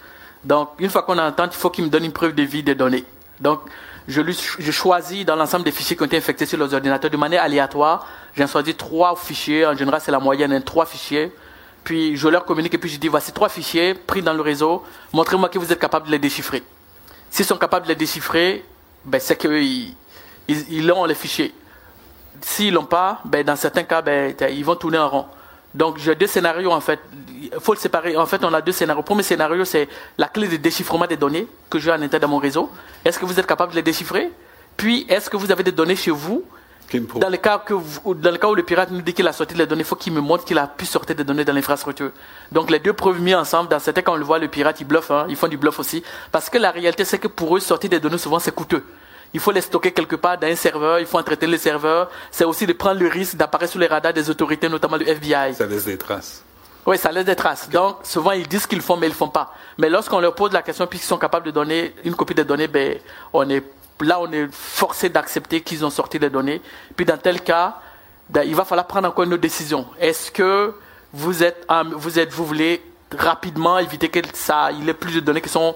Donc une fois qu'on a une entente, il faut qu'il me donne une preuve de vie des données. Donc je, lui, je choisis dans l'ensemble des fichiers qui ont été infectés sur les ordinateurs de manière aléatoire. J'ai choisi trois fichiers. En général, c'est la moyenne, hein, trois fichiers. Puis je leur communique et puis je dis voici trois fichiers pris dans le réseau. Montrez-moi que vous êtes capable de les déchiffrer. S'ils sont capables de les déchiffrer, ben, c'est qu'ils ils, ils ont les fichiers. S'ils l'ont pas, ben, dans certains cas, ben, ils vont tourner en rond. Donc, j'ai deux scénarios, en fait. Il faut le séparer. En fait, on a deux scénarios. Le premier scénario, c'est la clé de déchiffrement des données que j'ai à l'intérieur de mon réseau. Est-ce que vous êtes capable de les déchiffrer? Puis, est-ce que vous avez des données chez vous? Dans le, cas que vous- dans le cas où le pirate nous dit qu'il a sorti les données, il faut qu'il me montre qu'il a pu sortir des données dans l'infrastructure. Donc les deux preuves mises ensemble, dans certains cas on le voit, le pirate il bluffe, hein, ils font du bluff aussi. Parce que la réalité c'est que pour eux, sortir des données souvent c'est coûteux. Il faut les stocker quelque part dans un serveur, il faut entretenir le serveur. C'est aussi de prendre le risque d'apparaître sur les radars des autorités, notamment du FBI. Ça laisse des traces. Oui, ça laisse des traces. Donc, souvent, ils disent qu'ils font, mais ils ne font pas. Mais lorsqu'on leur pose la question, puis qu'ils sont capables de donner une copie des données, ben, on est, là, on est forcé d'accepter qu'ils ont sorti les données. Puis, dans tel cas, ben, il va falloir prendre encore une autre décision. Est-ce que vous êtes, vous êtes, vous voulez rapidement éviter que ça, il y ait plus de données qui sont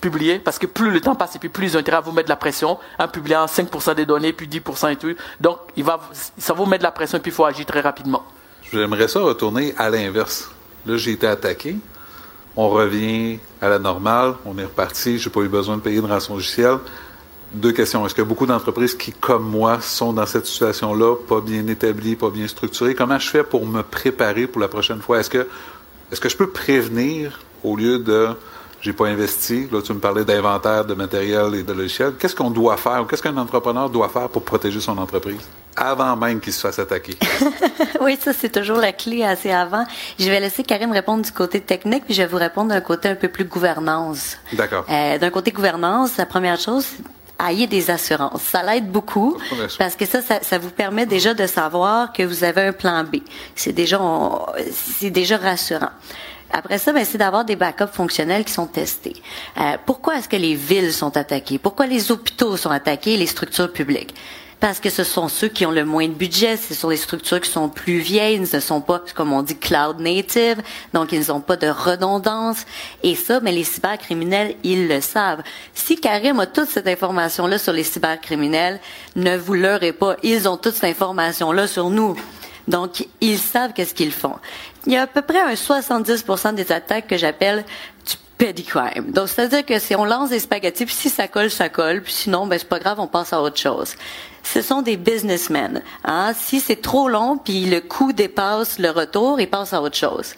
publiées, parce que plus le temps passe et puis plus ils ont intérêt à vous mettre de la pression, en publiant 5% des données, puis 10% et tout. Donc, il va, ça vous met de la pression et puis il faut agir très rapidement. J'aimerais ça retourner à l'inverse. Là, j'ai été attaqué. On revient à la normale. On est reparti. J'ai pas eu besoin de payer de rançon logicielle. Deux questions. Est-ce a beaucoup d'entreprises qui, comme moi, sont dans cette situation-là, pas bien établies, pas bien structurées? Comment je fais pour me préparer pour la prochaine fois? Est-ce que, est-ce que je peux prévenir au lieu de j'ai pas investi. Là, tu me parlais d'inventaire de matériel et de logiciels. Qu'est-ce qu'on doit faire ou qu'est-ce qu'un entrepreneur doit faire pour protéger son entreprise avant même qu'il se fasse attaquer? oui, ça, c'est toujours la clé assez avant. Je vais laisser Karim répondre du côté technique, puis je vais vous répondre d'un côté un peu plus gouvernance. D'accord. Euh, d'un côté gouvernance, la première chose, ayez des assurances. Ça l'aide beaucoup parce que ça, ça, vous permet déjà de savoir que vous avez un plan B. C'est déjà, c'est déjà rassurant. Après ça, ben, c'est d'avoir des backups fonctionnels qui sont testés. Euh, pourquoi est-ce que les villes sont attaquées? Pourquoi les hôpitaux sont attaqués les structures publiques? parce que ce sont ceux qui ont le moins de budget, ce sont les structures qui sont plus vieilles, ne sont pas, comme on dit, cloud native, donc ils n'ont pas de redondance. Et ça, mais les cybercriminels, ils le savent. Si Karim a toute cette information-là sur les cybercriminels, ne vous leurrez pas, ils ont toute cette information-là sur nous. Donc, ils savent qu'est-ce qu'ils font. Il y a à peu près un 70% des attaques que j'appelle du petty crime. Donc, c'est-à-dire que si on lance des spaghettis, si ça colle, ça colle, puis sinon, ben c'est pas grave, on passe à autre chose ce sont des businessmen. Hein? Si c'est trop long, puis le coût dépasse le retour, ils passent à autre chose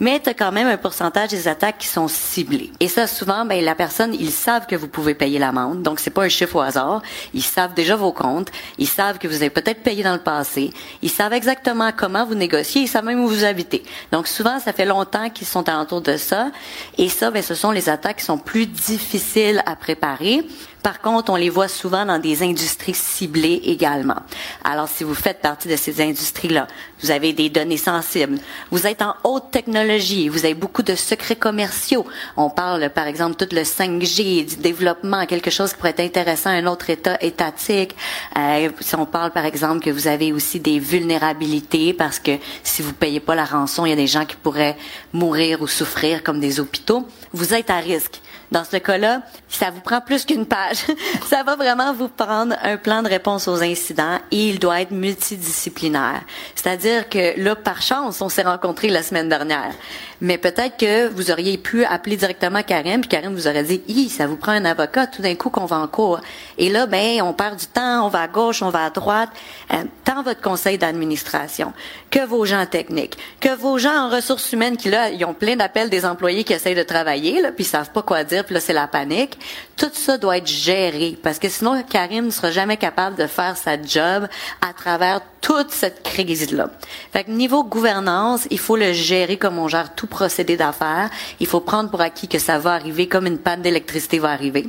mais tu as quand même un pourcentage des attaques qui sont ciblées. Et ça, souvent, ben, la personne, ils savent que vous pouvez payer l'amende, donc c'est pas un chiffre au hasard. Ils savent déjà vos comptes, ils savent que vous avez peut-être payé dans le passé, ils savent exactement comment vous négociez, ils savent même où vous habitez. Donc souvent, ça fait longtemps qu'ils sont alentour de ça, et ça, ben, ce sont les attaques qui sont plus difficiles à préparer. Par contre, on les voit souvent dans des industries ciblées également. Alors, si vous faites partie de ces industries-là, vous avez des données sensibles, vous êtes en haute technologie, vous avez beaucoup de secrets commerciaux. On parle, par exemple, tout le 5G, du développement, quelque chose qui pourrait être intéressant à un autre État étatique. Euh, si on parle, par exemple, que vous avez aussi des vulnérabilités parce que si vous payez pas la rançon, il y a des gens qui pourraient mourir ou souffrir comme des hôpitaux. Vous êtes à risque. Dans ce cas-là, ça vous prend plus qu'une page. ça va vraiment vous prendre un plan de réponse aux incidents et il doit être multidisciplinaire. C'est-à-dire que là, par chance, on s'est rencontrés la semaine dernière. Mais peut-être que vous auriez pu appeler directement Karim, puis Karim vous aurait dit, Hi, ça vous prend un avocat tout d'un coup qu'on va en cours. Et là, ben, on perd du temps, on va à gauche, on va à droite. Euh, tant votre conseil d'administration que vos gens techniques, que vos gens en ressources humaines qui là, ils ont plein d'appels des employés qui essayent de travailler, là, puis ils savent pas quoi dire, puis là c'est la panique. Tout ça doit être géré parce que sinon Karim ne sera jamais capable de faire sa job à travers toute cette crise-là. Fait que niveau gouvernance, il faut le gérer comme on gère tout procédé d'affaires. Il faut prendre pour acquis que ça va arriver comme une panne d'électricité va arriver.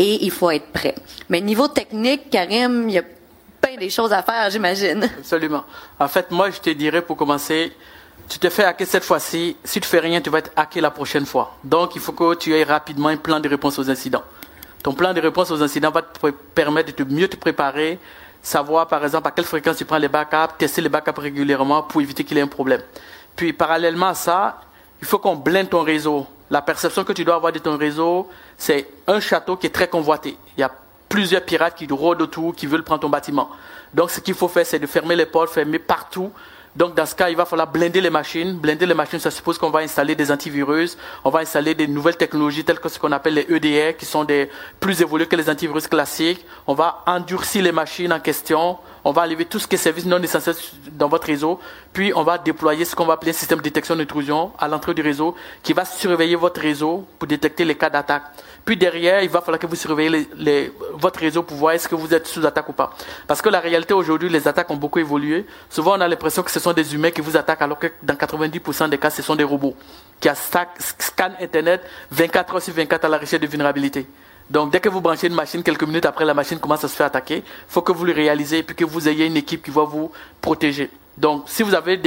Et il faut être prêt. Mais niveau technique, Karim, il y a plein des choses à faire, j'imagine. Absolument. En fait, moi, je te dirais pour commencer, tu te fais hacker cette fois-ci. Si tu fais rien, tu vas être hacké la prochaine fois. Donc, il faut que tu aies rapidement un plan de réponse aux incidents. Ton plan de réponse aux incidents va te permettre de mieux te préparer, savoir par exemple à quelle fréquence tu prends les backups, tester les backups régulièrement pour éviter qu'il y ait un problème. Puis parallèlement à ça, il faut qu'on blinde ton réseau. La perception que tu dois avoir de ton réseau, c'est un château qui est très convoité. Il y a plusieurs pirates qui rôdent autour, qui veulent prendre ton bâtiment. Donc ce qu'il faut faire, c'est de fermer les portes, fermer partout. Donc dans ce cas, il va falloir blinder les machines. Blinder les machines, ça suppose qu'on va installer des antivirus, on va installer des nouvelles technologies telles que ce qu'on appelle les EDR, qui sont des plus évolués que les antivirus classiques. On va endurcir les machines en question, on va enlever tout ce qui est service non essentiel dans votre réseau, puis on va déployer ce qu'on va appeler un système de détection d'intrusion à l'entrée du réseau qui va surveiller votre réseau pour détecter les cas d'attaque. Puis derrière, il va falloir que vous surveillez les, votre réseau pour voir est-ce que vous êtes sous attaque ou pas. Parce que la réalité aujourd'hui, les attaques ont beaucoup évolué. Souvent, on a l'impression que ce sont des humains qui vous attaquent alors que dans 90% des cas, ce sont des robots qui scannent Internet 24 heures sur 24 à la recherche de vulnérabilité. Donc, dès que vous branchez une machine, quelques minutes après, la machine commence à se faire attaquer. Il faut que vous le réalisez et que vous ayez une équipe qui va vous protéger. Donc, si vous avez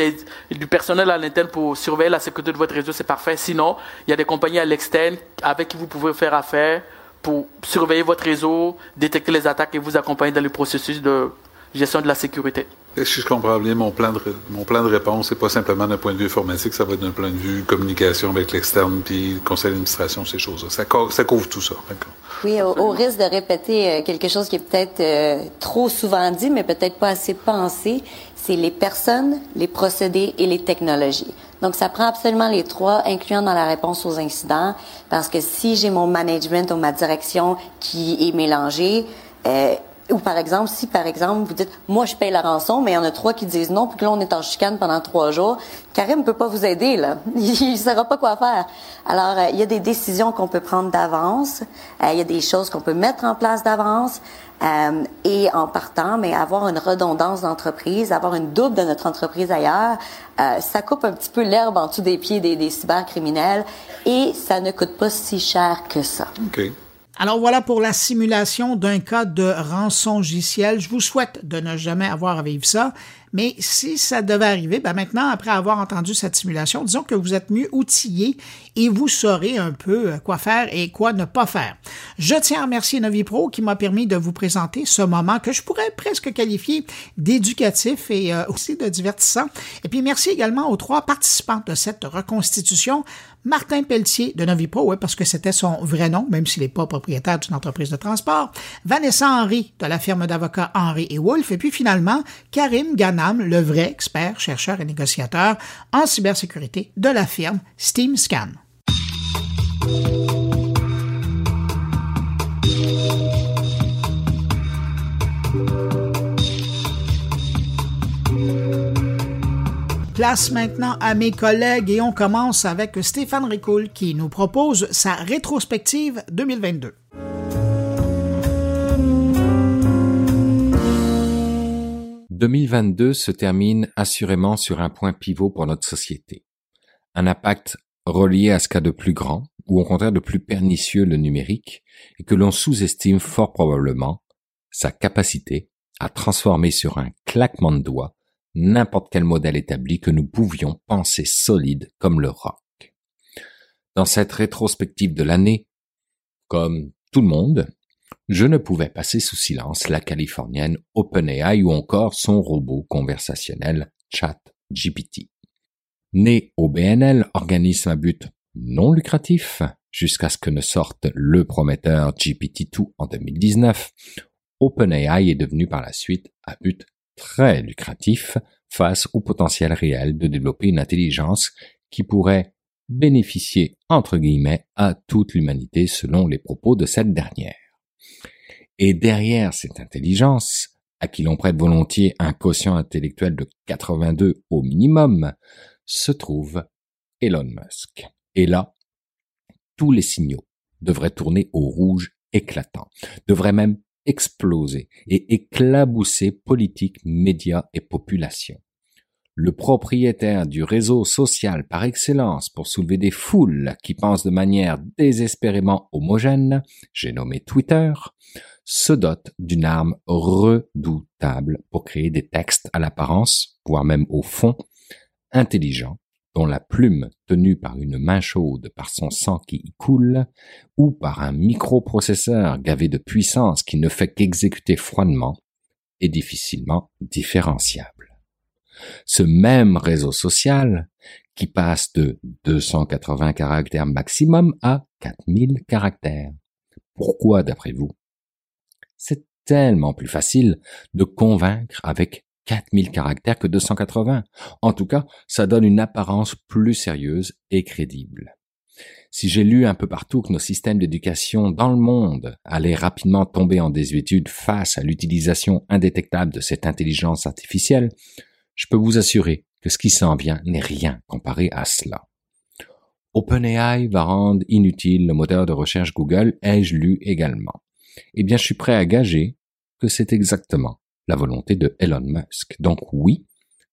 du personnel à l'interne pour surveiller la sécurité de votre réseau, c'est parfait. Sinon, il y a des compagnies à l'externe avec qui vous pouvez faire affaire pour surveiller votre réseau, détecter les attaques et vous accompagner dans le processus de gestion de la sécurité. Si je comprends bien, mon plan de, mon plan de réponse, c'est pas simplement d'un point de vue informatique, ça va être d'un point de vue communication avec l'externe, puis conseil d'administration, ces choses-là. Ça, ça, couvre tout ça. Oui, au, risque de répéter euh, quelque chose qui est peut-être euh, trop souvent dit, mais peut-être pas assez pensé, c'est les personnes, les procédés et les technologies. Donc, ça prend absolument les trois, incluant dans la réponse aux incidents, parce que si j'ai mon management ou ma direction qui est mélangé, euh, ou par exemple, si par exemple vous dites, moi je paye la rançon, mais il y en a trois qui disent non, puis que là on est en chicane pendant trois jours, Karim peut pas vous aider là, il ne saura pas quoi faire. Alors euh, il y a des décisions qu'on peut prendre d'avance, euh, il y a des choses qu'on peut mettre en place d'avance. Euh, et en partant, mais avoir une redondance d'entreprise, avoir une double de notre entreprise ailleurs, ça coupe un petit peu l'herbe en dessous des pieds des, des cybercriminels et ça ne coûte pas si cher que ça. OK. Alors voilà pour la simulation d'un cas de rançon logiciel. Je vous souhaite de ne jamais avoir à vivre ça. Mais si ça devait arriver, ben maintenant, après avoir entendu cette simulation, disons que vous êtes mieux outillé et vous saurez un peu euh, quoi faire et quoi ne pas faire. Je tiens à remercier NoviPro qui m'a permis de vous présenter ce moment que je pourrais presque qualifier d'éducatif et euh, aussi de divertissant. Et puis merci également aux trois participants de cette reconstitution. Martin Pelletier de Novipro, parce que c'était son vrai nom, même s'il n'est pas propriétaire d'une entreprise de transport, Vanessa Henry de la firme d'avocats Henry et Wolf, et puis finalement Karim Ganam, le vrai expert, chercheur et négociateur en cybersécurité de la firme SteamScan. Place maintenant à mes collègues et on commence avec Stéphane Ricoul qui nous propose sa rétrospective 2022. « 2022 se termine assurément sur un point pivot pour notre société. Un impact relié à ce qu'a de plus grand, ou au contraire de plus pernicieux le numérique, et que l'on sous-estime fort probablement sa capacité à transformer sur un claquement de doigts n'importe quel modèle établi que nous pouvions penser solide comme le rock. Dans cette rétrospective de l'année, comme tout le monde, je ne pouvais passer sous silence la californienne OpenAI ou encore son robot conversationnel ChatGPT. Né au BNL, organisme à but non lucratif, jusqu'à ce que ne sorte le prometteur GPT-2 en 2019, OpenAI est devenu par la suite à but très lucratif face au potentiel réel de développer une intelligence qui pourrait bénéficier, entre guillemets, à toute l'humanité selon les propos de cette dernière. Et derrière cette intelligence, à qui l'on prête volontiers un quotient intellectuel de 82 au minimum, se trouve Elon Musk. Et là, tous les signaux devraient tourner au rouge éclatant, devraient même exploser et éclabousser politique, médias et population. Le propriétaire du réseau social par excellence pour soulever des foules qui pensent de manière désespérément homogène, j'ai nommé Twitter, se dote d'une arme redoutable pour créer des textes à l'apparence, voire même au fond, intelligents, dont la plume tenue par une main chaude par son sang qui y coule, ou par un microprocesseur gavé de puissance qui ne fait qu'exécuter froidement, est difficilement différenciable. Ce même réseau social, qui passe de 280 caractères maximum à 4000 caractères. Pourquoi, d'après vous? C'est tellement plus facile de convaincre avec 4000 caractères que 280. En tout cas, ça donne une apparence plus sérieuse et crédible. Si j'ai lu un peu partout que nos systèmes d'éducation dans le monde allaient rapidement tomber en désuétude face à l'utilisation indétectable de cette intelligence artificielle, je peux vous assurer que ce qui s'en vient n'est rien comparé à cela. OpenAI va rendre inutile le moteur de recherche Google, ai-je lu également. Eh bien, je suis prêt à gager que c'est exactement la volonté de Elon Musk. Donc oui,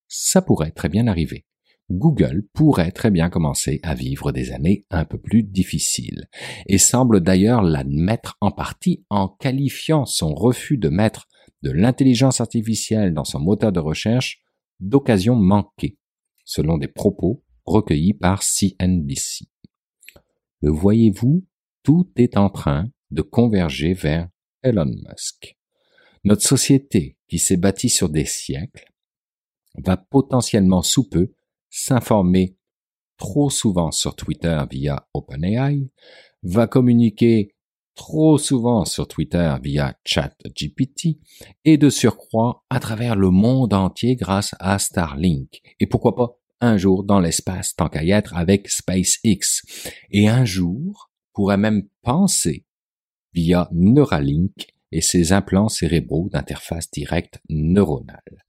ça pourrait très bien arriver. Google pourrait très bien commencer à vivre des années un peu plus difficiles, et semble d'ailleurs l'admettre en partie en qualifiant son refus de mettre de l'intelligence artificielle dans son moteur de recherche d'occasion manquée, selon des propos recueillis par CNBC. Le voyez-vous, tout est en train de converger vers Elon Musk. Notre société, qui s'est bâtie sur des siècles, va potentiellement sous peu s'informer trop souvent sur Twitter via OpenAI, va communiquer trop souvent sur Twitter via ChatGPT et de surcroît à travers le monde entier grâce à Starlink. Et pourquoi pas un jour dans l'espace tant qu'à y être avec SpaceX. Et un jour pourrait même penser via Neuralink et ses implants cérébraux d'interface directe neuronale.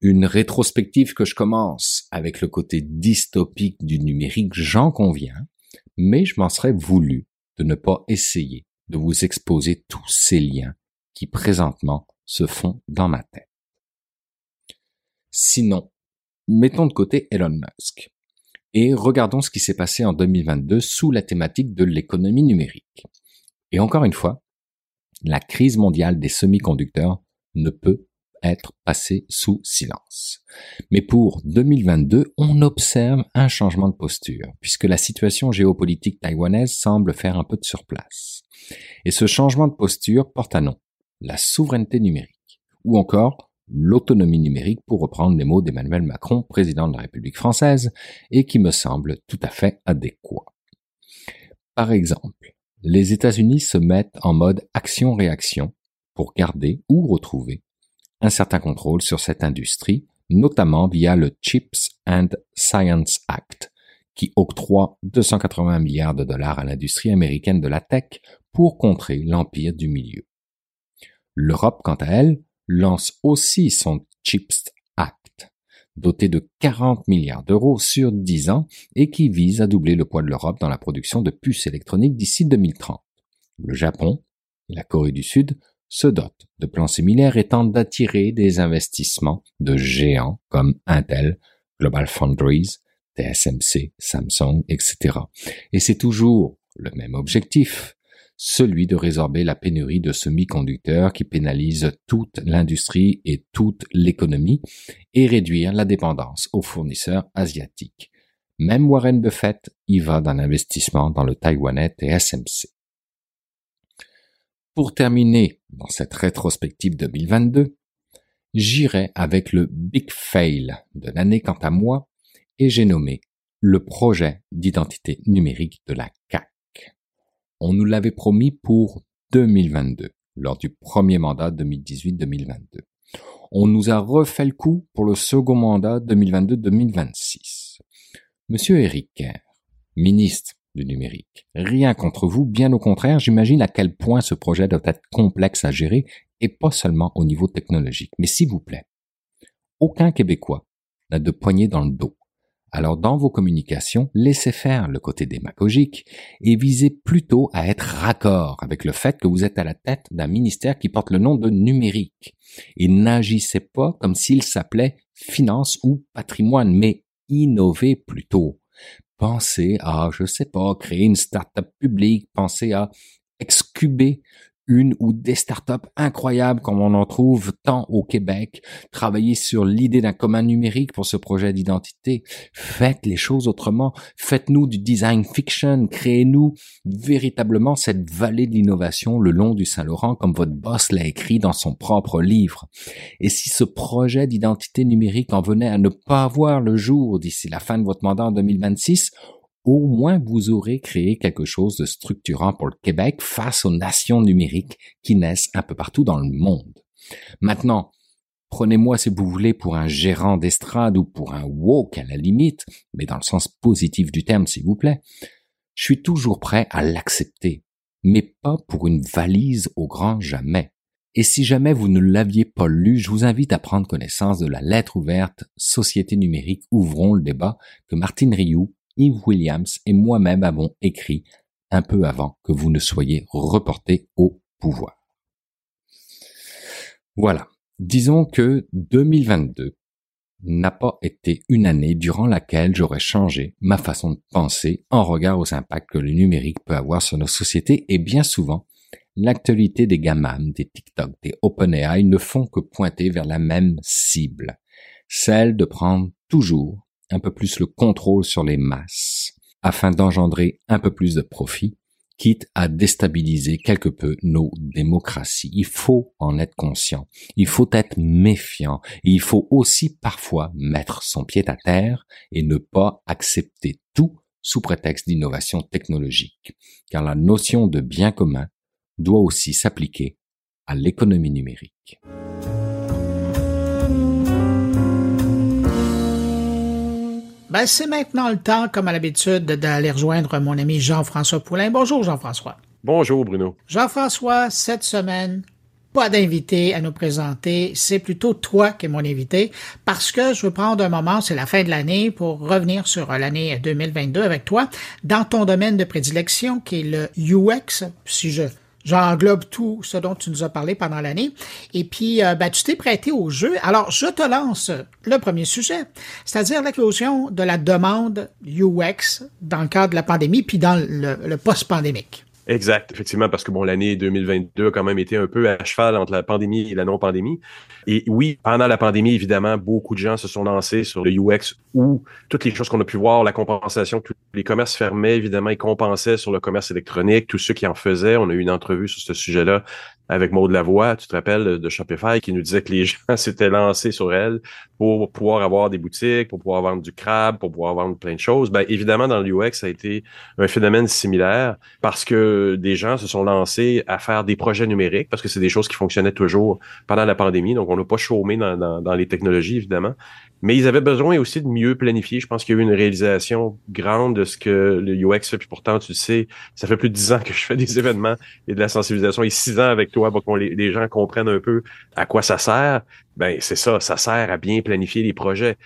Une rétrospective que je commence avec le côté dystopique du numérique, j'en conviens, mais je m'en serais voulu de ne pas essayer de vous exposer tous ces liens qui présentement se font dans ma tête. Sinon, mettons de côté Elon Musk et regardons ce qui s'est passé en 2022 sous la thématique de l'économie numérique. Et encore une fois, la crise mondiale des semi-conducteurs ne peut être passée sous silence. Mais pour 2022, on observe un changement de posture, puisque la situation géopolitique taïwanaise semble faire un peu de surplace. Et ce changement de posture porte à nom la souveraineté numérique, ou encore l'autonomie numérique pour reprendre les mots d'Emmanuel Macron, président de la République française, et qui me semble tout à fait adéquat. Par exemple, les États-Unis se mettent en mode action-réaction pour garder ou retrouver un certain contrôle sur cette industrie, notamment via le Chips and Science Act, qui octroie 280 milliards de dollars à l'industrie américaine de la tech pour contrer l'empire du milieu. L'Europe, quant à elle, lance aussi son CHIPS doté de 40 milliards d'euros sur 10 ans et qui vise à doubler le poids de l'Europe dans la production de puces électroniques d'ici 2030. Le Japon et la Corée du Sud se dotent de plans similaires et tentent d'attirer des investissements de géants comme Intel, Global Foundries, TSMC, Samsung, etc. Et c'est toujours le même objectif, celui de résorber la pénurie de semi-conducteurs qui pénalise toute l'industrie et toute l'économie et réduire la dépendance aux fournisseurs asiatiques. Même Warren Buffett y va d'un investissement dans le Taïwanais TSMC. Pour terminer dans cette rétrospective 2022, j'irai avec le big fail de l'année quant à moi et j'ai nommé le projet d'identité numérique de la CAC. On nous l'avait promis pour 2022, lors du premier mandat 2018-2022. On nous a refait le coup pour le second mandat 2022-2026. Monsieur Eric Kerr, ministre du numérique, rien contre vous, bien au contraire, j'imagine à quel point ce projet doit être complexe à gérer et pas seulement au niveau technologique. Mais s'il vous plaît, aucun Québécois n'a de poignée dans le dos alors dans vos communications, laissez faire le côté démagogique et visez plutôt à être raccord avec le fait que vous êtes à la tête d'un ministère qui porte le nom de numérique. Et n'agissez pas comme s'il s'appelait finance ou patrimoine, mais innovez plutôt. Pensez à, je sais pas, créer une start-up publique, pensez à excuber une ou des startups incroyables comme on en trouve tant au Québec, travailler sur l'idée d'un commun numérique pour ce projet d'identité. Faites les choses autrement. Faites-nous du design fiction. Créez-nous véritablement cette vallée de l'innovation le long du Saint-Laurent comme votre boss l'a écrit dans son propre livre. Et si ce projet d'identité numérique en venait à ne pas avoir le jour d'ici la fin de votre mandat en 2026, au moins vous aurez créé quelque chose de structurant pour le Québec face aux nations numériques qui naissent un peu partout dans le monde. Maintenant, prenez-moi si vous voulez pour un gérant d'estrade ou pour un woke à la limite, mais dans le sens positif du terme s'il vous plaît. Je suis toujours prêt à l'accepter, mais pas pour une valise au grand jamais. Et si jamais vous ne l'aviez pas lu, je vous invite à prendre connaissance de la lettre ouverte Société numérique ouvrons le débat que Martine Rioux Yves Williams et moi-même avons écrit un peu avant que vous ne soyez reporté au pouvoir. Voilà. Disons que 2022 n'a pas été une année durant laquelle j'aurais changé ma façon de penser en regard aux impacts que le numérique peut avoir sur nos sociétés et bien souvent, l'actualité des gamins, des TikTok, des OpenAI ne font que pointer vers la même cible, celle de prendre toujours un peu plus le contrôle sur les masses, afin d'engendrer un peu plus de profit, quitte à déstabiliser quelque peu nos démocraties. Il faut en être conscient, il faut être méfiant, il faut aussi parfois mettre son pied à terre et ne pas accepter tout sous prétexte d'innovation technologique, car la notion de bien commun doit aussi s'appliquer à l'économie numérique. Ben, c'est maintenant le temps, comme à l'habitude, d'aller rejoindre mon ami Jean-François Poulain. Bonjour, Jean-François. Bonjour Bruno. Jean-François, cette semaine, pas d'invité à nous présenter, c'est plutôt toi qui es mon invité parce que je veux prendre un moment, c'est la fin de l'année, pour revenir sur l'année 2022 avec toi dans ton domaine de prédilection qui est le UX, si je J'englobe tout ce dont tu nous as parlé pendant l'année. Et puis, euh, ben, tu t'es prêté au jeu. Alors, je te lance le premier sujet, c'est-à-dire l'éclosion de la demande UX dans le cadre de la pandémie, puis dans le post-pandémique. Exact, effectivement, parce que bon, l'année 2022 a quand même été un peu à cheval entre la pandémie et la non-pandémie. Et oui, pendant la pandémie, évidemment, beaucoup de gens se sont lancés sur le UX ou toutes les choses qu'on a pu voir, la compensation, tous les commerces fermés, évidemment, ils compensaient sur le commerce électronique, tous ceux qui en faisaient. On a eu une entrevue sur ce sujet-là avec Maud Lavoie, tu te rappelles, de Shopify, qui nous disait que les gens s'étaient lancés sur elle pour pouvoir avoir des boutiques, pour pouvoir vendre du crabe, pour pouvoir vendre plein de choses. Ben, évidemment, dans l'UX, ça a été un phénomène similaire parce que des gens se sont lancés à faire des projets numériques parce que c'est des choses qui fonctionnaient toujours pendant la pandémie. Donc, on n'a pas chômé dans les technologies, évidemment. Mais ils avaient besoin aussi de mieux planifier. Je pense qu'il y a eu une réalisation grande de ce que le UX fait. Puis pourtant, tu sais, ça fait plus de dix ans que je fais des événements et de la sensibilisation et six ans avec toi pour que les, gens comprennent un peu à quoi ça sert. Ben, c'est ça, ça sert à bien planifier les projets.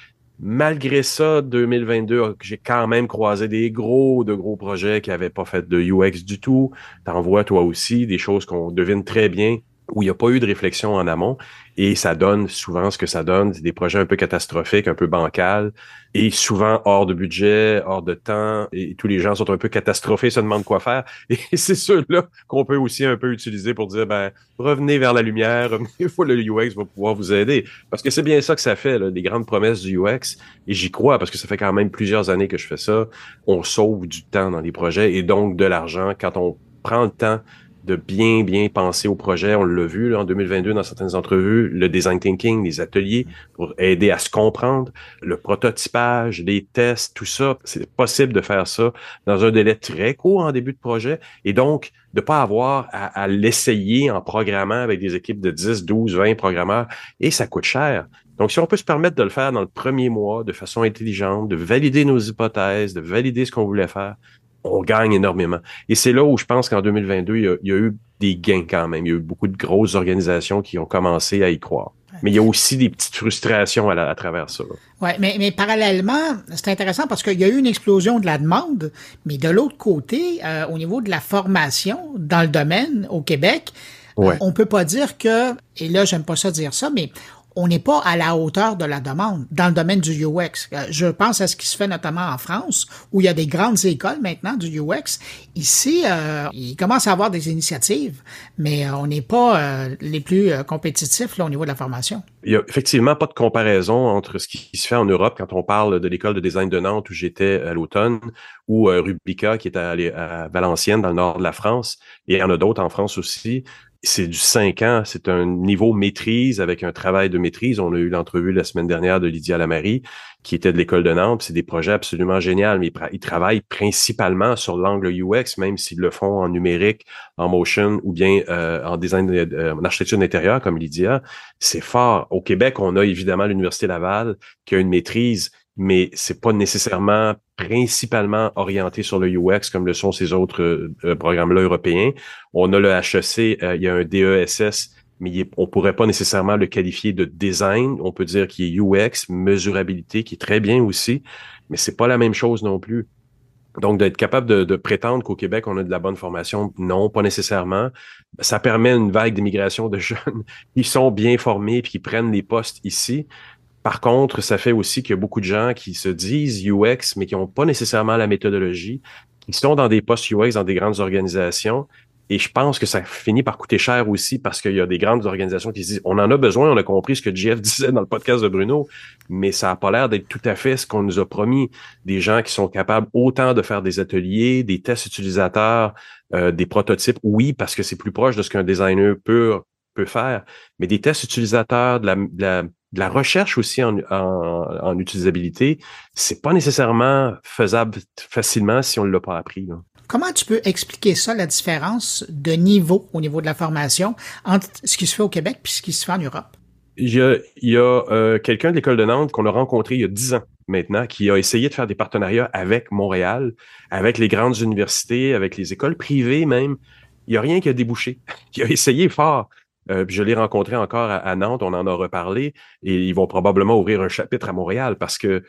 Malgré ça, 2022, j'ai quand même croisé des gros, de gros projets qui n'avaient pas fait de UX du tout. T'en vois toi aussi des choses qu'on devine très bien où il n'y a pas eu de réflexion en amont. Et ça donne souvent ce que ça donne, des projets un peu catastrophiques, un peu bancals. Et souvent hors de budget, hors de temps. Et tous les gens sont un peu catastrophés, se demandent quoi faire. Et c'est ceux-là qu'on peut aussi un peu utiliser pour dire ben revenez vers la lumière, revenez fois le UX va pouvoir vous aider. Parce que c'est bien ça que ça fait là, des grandes promesses du UX et j'y crois parce que ça fait quand même plusieurs années que je fais ça, on sauve du temps dans les projets et donc de l'argent. Quand on prend le temps de bien, bien penser au projet. On l'a vu en 2022 dans certaines entrevues, le design thinking, les ateliers pour aider à se comprendre, le prototypage, les tests, tout ça. C'est possible de faire ça dans un délai très court en début de projet et donc de pas avoir à, l'essayer en programmant avec des équipes de 10, 12, 20 programmeurs et ça coûte cher. Donc, si on peut se permettre de le faire dans le premier mois de façon intelligente, de valider nos hypothèses, de valider ce qu'on voulait faire, on gagne énormément. Et c'est là où je pense qu'en 2022, il y, a, eu des gains quand même. Il y a eu beaucoup de grosses organisations qui ont commencé à y croire. Mais il y a aussi des petites frustrations à, travers ça. Oui, mais, mais parallèlement, c'est intéressant parce qu'il y a eu une explosion de la demande, mais de l'autre côté, euh, au niveau de la formation dans le domaine au Québec, ouais. on peut pas dire que, et là j'aime pas ça dire ça, mais on n'est pas à la hauteur de la demande dans le domaine du UX. Euh, je pense à ce qui se fait notamment en France, où il y a des grandes écoles maintenant du UX. Ici, euh, il commence à avoir des initiatives, mais euh, on n'est pas euh, les plus compétitifs là, au niveau de la formation. Il y a effectivement pas de comparaison entre ce qui se fait en Europe quand on parle de l'école de design de Nantes où j'étais à l'automne, ou Rubica qui est à, à Valenciennes dans le nord de la France, et il y en a d'autres en France aussi c'est du 5 ans, c'est un niveau maîtrise avec un travail de maîtrise. On a eu l'entrevue la semaine dernière de Lydia Lamary, qui était de l'école de Nantes. C'est des projets absolument géniaux, mais ils travaillent principalement sur l'angle UX, même s'ils le font en numérique, en motion ou bien euh, en design, euh, en architecture d'intérieur, comme Lydia. C'est fort. Au Québec, on a évidemment l'Université Laval qui a une maîtrise mais c'est pas nécessairement principalement orienté sur le UX comme le sont ces autres euh, programmes-là européens. On a le HEC, euh, il y a un DESS, mais on pourrait pas nécessairement le qualifier de design. On peut dire qu'il est UX, mesurabilité, qui est très bien aussi, mais c'est pas la même chose non plus. Donc, d'être capable de, de prétendre qu'au Québec, on a de la bonne formation, non, pas nécessairement. Ça permet une vague d'immigration de jeunes qui sont bien formés et qui prennent les postes ici. Par contre, ça fait aussi qu'il y a beaucoup de gens qui se disent UX, mais qui n'ont pas nécessairement la méthodologie, qui sont dans des postes UX dans des grandes organisations. Et je pense que ça finit par coûter cher aussi parce qu'il y a des grandes organisations qui se disent on en a besoin, on a compris ce que Jeff disait dans le podcast de Bruno, mais ça n'a pas l'air d'être tout à fait ce qu'on nous a promis. Des gens qui sont capables autant de faire des ateliers, des tests utilisateurs, euh, des prototypes, oui, parce que c'est plus proche de ce qu'un designer pur peut faire, mais des tests utilisateurs, de la, de la de la recherche aussi en, en, en utilisabilité, c'est pas nécessairement faisable facilement si on ne l'a pas appris. Comment tu peux expliquer ça, la différence de niveau au niveau de la formation entre ce qui se fait au Québec et ce qui se fait en Europe? Il y a, il y a euh, quelqu'un de l'école de Nantes qu'on a rencontré il y a dix ans maintenant, qui a essayé de faire des partenariats avec Montréal, avec les grandes universités, avec les écoles privées même, il n'y a rien qui a débouché. il a essayé fort. Euh, je l'ai rencontré encore à, Nantes, on en a reparlé, et ils vont probablement ouvrir un chapitre à Montréal parce que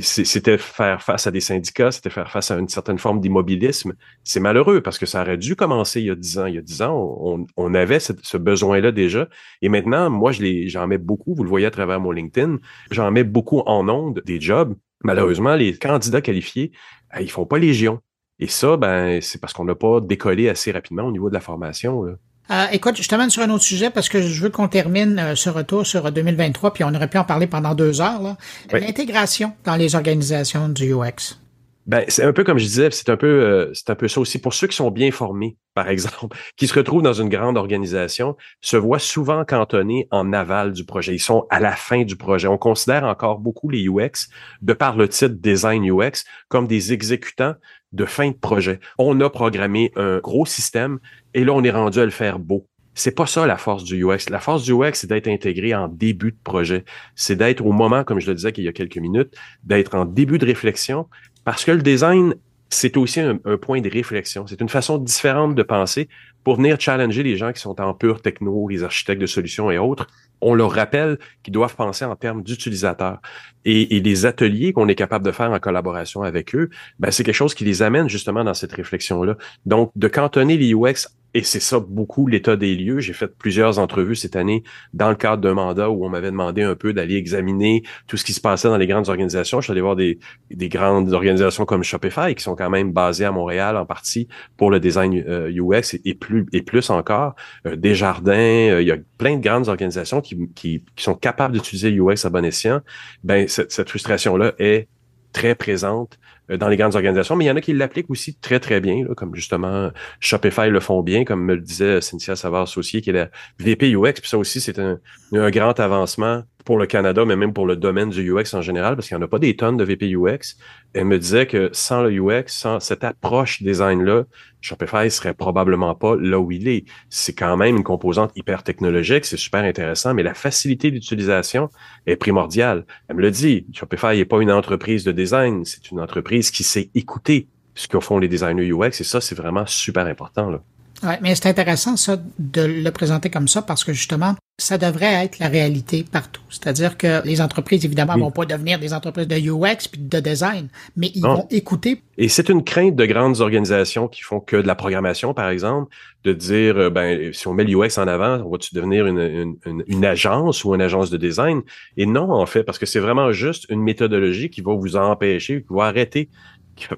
c'était faire face à des syndicats, c'était faire face à une certaine forme d'immobilisme. C'est malheureux parce que ça aurait dû commencer il y a dix ans. Il y a dix ans, on, avait ce, besoin-là déjà. Et maintenant, moi, j'en mets beaucoup, vous le voyez à travers mon LinkedIn, j'en mets beaucoup en ondes des jobs. Malheureusement, les candidats qualifiés, ben, ils font pas légion. Et ça, ben, c'est parce qu'on n'a pas décollé assez rapidement au niveau de la formation. Euh, écoute, je t'amène sur un autre sujet parce que je veux qu'on termine euh, ce retour sur 2023, puis on aurait pu en parler pendant deux heures. L'intégration dans les organisations du UX. Ben, c'est un peu comme je disais, c'est un peu euh, c'est un peu ça aussi. Pour ceux qui sont bien formés, par exemple, qui se retrouvent dans une grande organisation, se voient souvent cantonnés en aval du projet. Ils sont à la fin du projet. On considère encore beaucoup les UX, de par le titre Design UX, comme des exécutants de fin de projet. On a programmé un gros système et là, on est rendu à le faire beau. C'est pas ça la force du UX. La force du UX, c'est d'être intégré en début de projet. C'est d'être au moment, comme je le disais il y a quelques minutes, d'être en début de réflexion parce que le design, c'est aussi un, point de réflexion. C'est une façon différente de penser pour venir challenger les gens qui sont en pure techno, les architectes de solutions et autres. On leur rappelle qu'ils doivent penser en termes d'utilisateurs. Et, les ateliers qu'on est capable de faire en collaboration avec eux, ben, c'est quelque chose qui les amène justement dans cette réflexion-là. Donc, de cantonner les UX et c'est ça beaucoup l'état des lieux. J'ai fait plusieurs entrevues cette année dans le cadre d'un mandat où on m'avait demandé un peu d'aller examiner tout ce qui se passait dans les grandes organisations. Je suis allé voir des, des grandes organisations comme Shopify qui sont quand même basées à Montréal en partie pour le design UX euh, et, plus et plus encore. Euh, Desjardins, euh, il y a plein de grandes organisations qui, qui, qui sont capables d'utiliser UX à bon escient. Ben cette, cette frustration-là est très présente dans les grandes organisations, mais il y en a qui l'appliquent aussi très, très bien, comme justement Shopify le font bien, comme me le disait Cynthia Savard-Saucier, qui est la VP UX, puis ça aussi, c'est un, un grand avancement pour le Canada, mais même pour le domaine du UX en général, parce qu'il n'y en a pas des tonnes de VP UX. Elle me disait que sans le UX, sans cette approche design-là, Shopify serait probablement pas là où il est. C'est quand même une composante hyper technologique, c'est super intéressant, mais la facilité d'utilisation est primordiale. Elle me le dit, Shopify n'est pas une entreprise de design, c'est une entreprise qui sait écouter ce que font les designers UX, et ça, c'est vraiment super important. Là. Ouais, mais c'est intéressant ça de le présenter comme ça parce que justement, ça devrait être la réalité partout. C'est-à-dire que les entreprises, évidemment, vont pas devenir des entreprises de UX puis de design, mais ils vont écouter. Et c'est une crainte de grandes organisations qui font que de la programmation, par exemple, de dire, euh, ben, si on met l'UX en avant, on va-tu devenir une, une, une, agence ou une agence de design? Et non, en fait, parce que c'est vraiment juste une méthodologie qui va vous empêcher, qui va arrêter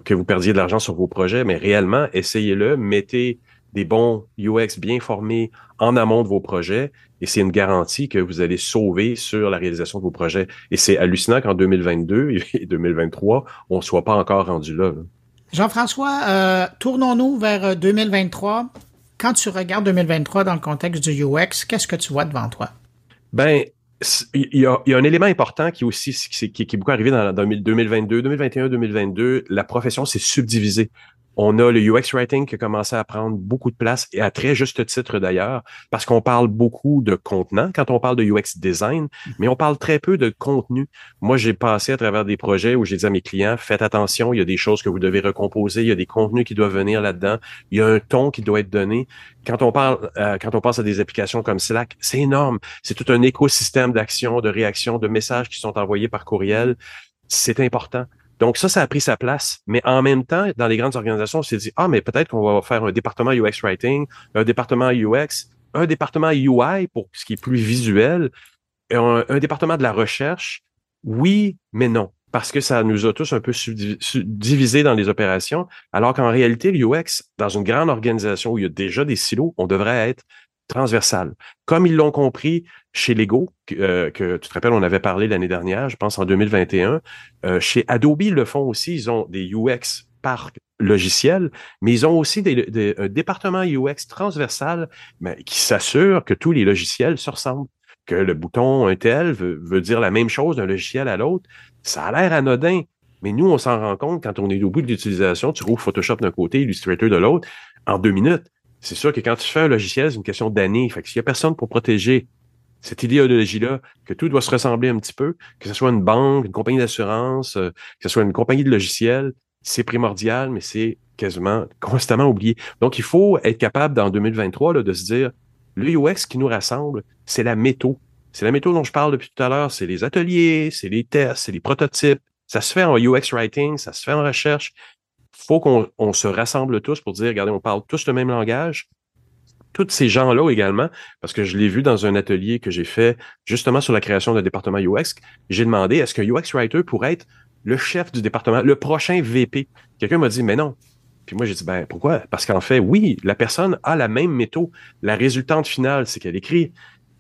que vous perdiez de l'argent sur vos projets, mais réellement, essayez-le, mettez des bons UX bien formés en amont de vos projets et c'est une garantie que vous allez sauver sur la réalisation de vos projets. Et c'est hallucinant qu'en 2022 et 2023, on ne soit pas encore rendu là. Jean-François, euh, tournons-nous vers 2023. Euh, Quand tu regardes 2023 dans le contexte du UX, qu'est-ce que tu vois devant toi? Ben, il y, a, un élément important qui aussi qui, qui, est beaucoup arrivé dans, dans 2022, 2021, 2022. La profession s'est subdivisée. On a le UX Writing qui a commencé à prendre beaucoup de place et à très juste titre d'ailleurs, parce qu'on parle beaucoup de contenant quand on parle de UX Design, mais on parle très peu de contenu. Moi, j'ai passé à travers des projets où j'ai dit à mes clients, faites attention, il y a des choses que vous devez recomposer, il y a des contenus qui doivent venir là-dedans, il y a un ton qui doit être donné. Quand on parle, euh, quand on pense à des applications comme Slack, c'est énorme. C'est tout un écosystème d'action, de réaction, de messages qui sont envoyés par courriel. C'est important. Donc ça, ça a pris sa place. Mais en même temps, dans les grandes organisations, on s'est dit, ah, mais peut-être qu'on va faire un département UX Writing, un département UX, un département UI pour ce qui est plus visuel, un, un département de la recherche. Oui, mais non. Parce que ça nous a tous un peu divisés dans les opérations, alors qu'en réalité, l'UX, dans une grande organisation où il y a déjà des silos, on devrait être transversale. Comme ils l'ont compris chez Lego, euh, que tu te rappelles, on avait parlé l'année dernière, je pense en 2021, euh, chez Adobe, ils le font aussi, ils ont des UX par logiciel, mais ils ont aussi des, un département UX transversal qui s'assure que tous les logiciels se ressemblent, que le bouton un tel veut, dire la même chose d'un logiciel à l'autre. Ça a l'air anodin, mais nous, on s'en rend compte quand on est au bout de l'utilisation, tu rouvres Photoshop d'un côté, Illustrator de l'autre, en deux minutes c'est sûr que quand tu fais un logiciel, c'est une question d'années. Fait que s'il y a personne pour protéger cette idéologie-là, que tout doit se ressembler un petit peu, que ce soit une banque, une compagnie d'assurance, euh, que ce soit une compagnie de logiciels, c'est primordial, mais c'est quasiment constamment oublié. Donc, il faut être capable, dans 2023, là, de se dire, le UX qui nous rassemble, c'est la méthode. C'est la méthode dont je parle depuis tout à l'heure. C'est les ateliers, c'est les tests, c'est les prototypes. Ça se fait en UX writing, ça se fait en recherche. faut qu'on on se rassemble tous pour dire, regardez, on parle tous le même langage. Tous ces gens-là également, parce que je l'ai vu dans un atelier que j'ai fait justement sur la création d'un département UX, j'ai demandé, est-ce qu'un UX writer pourrait être le chef du département, le prochain VP? Quelqu'un m'a dit, mais non, puis moi, j'ai dit, ben pourquoi? Parce qu'en fait, oui, la personne a la même méthode. La résultante finale, c'est qu'elle écrit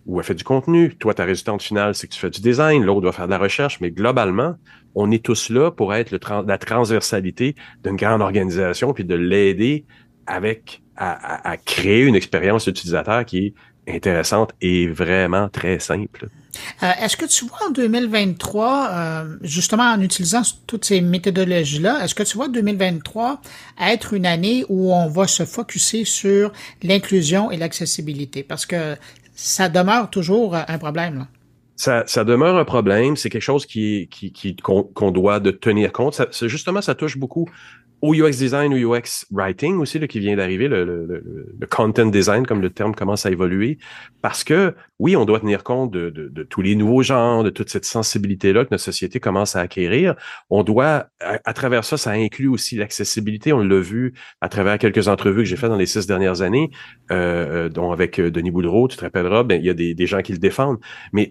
ou elle fait du contenu. Toi, ta résultante finale, c'est que tu fais du design. L'autre doit faire de la recherche. Mais globalement, on est tous là pour être la transversalité d'une grande organisation puis de l'aider avec à, à, créer une expérience utilisateur qui est intéressante et vraiment très simple. Euh, est-ce que tu vois en 2023, euh, justement en utilisant toutes ces méthodologies-là, est-ce que tu vois 2023 être une année où on va se focuser sur l'inclusion et l'accessibilité? Parce que ça demeure toujours un problème. Là. Ça, ça, demeure un problème. C'est quelque chose qui, qu'on, doit de tenir compte. Ça, justement, ça touche beaucoup au UX design ou UX writing aussi, là, qui vient d'arriver, le, le, content design, comme le terme commence à évoluer, parce que oui, on doit tenir compte de, de, de tous les nouveaux genres, de toute cette sensibilité-là que notre société commence à acquérir. On doit, à, travers ça, ça inclut aussi l'accessibilité. On l'a vu à travers quelques entrevues que j'ai faites dans les six dernières années, euh, euh dont avec euh, Denis Boudreau, tu te rappelleras, ben, il y a des, des gens qui le défendent. Mais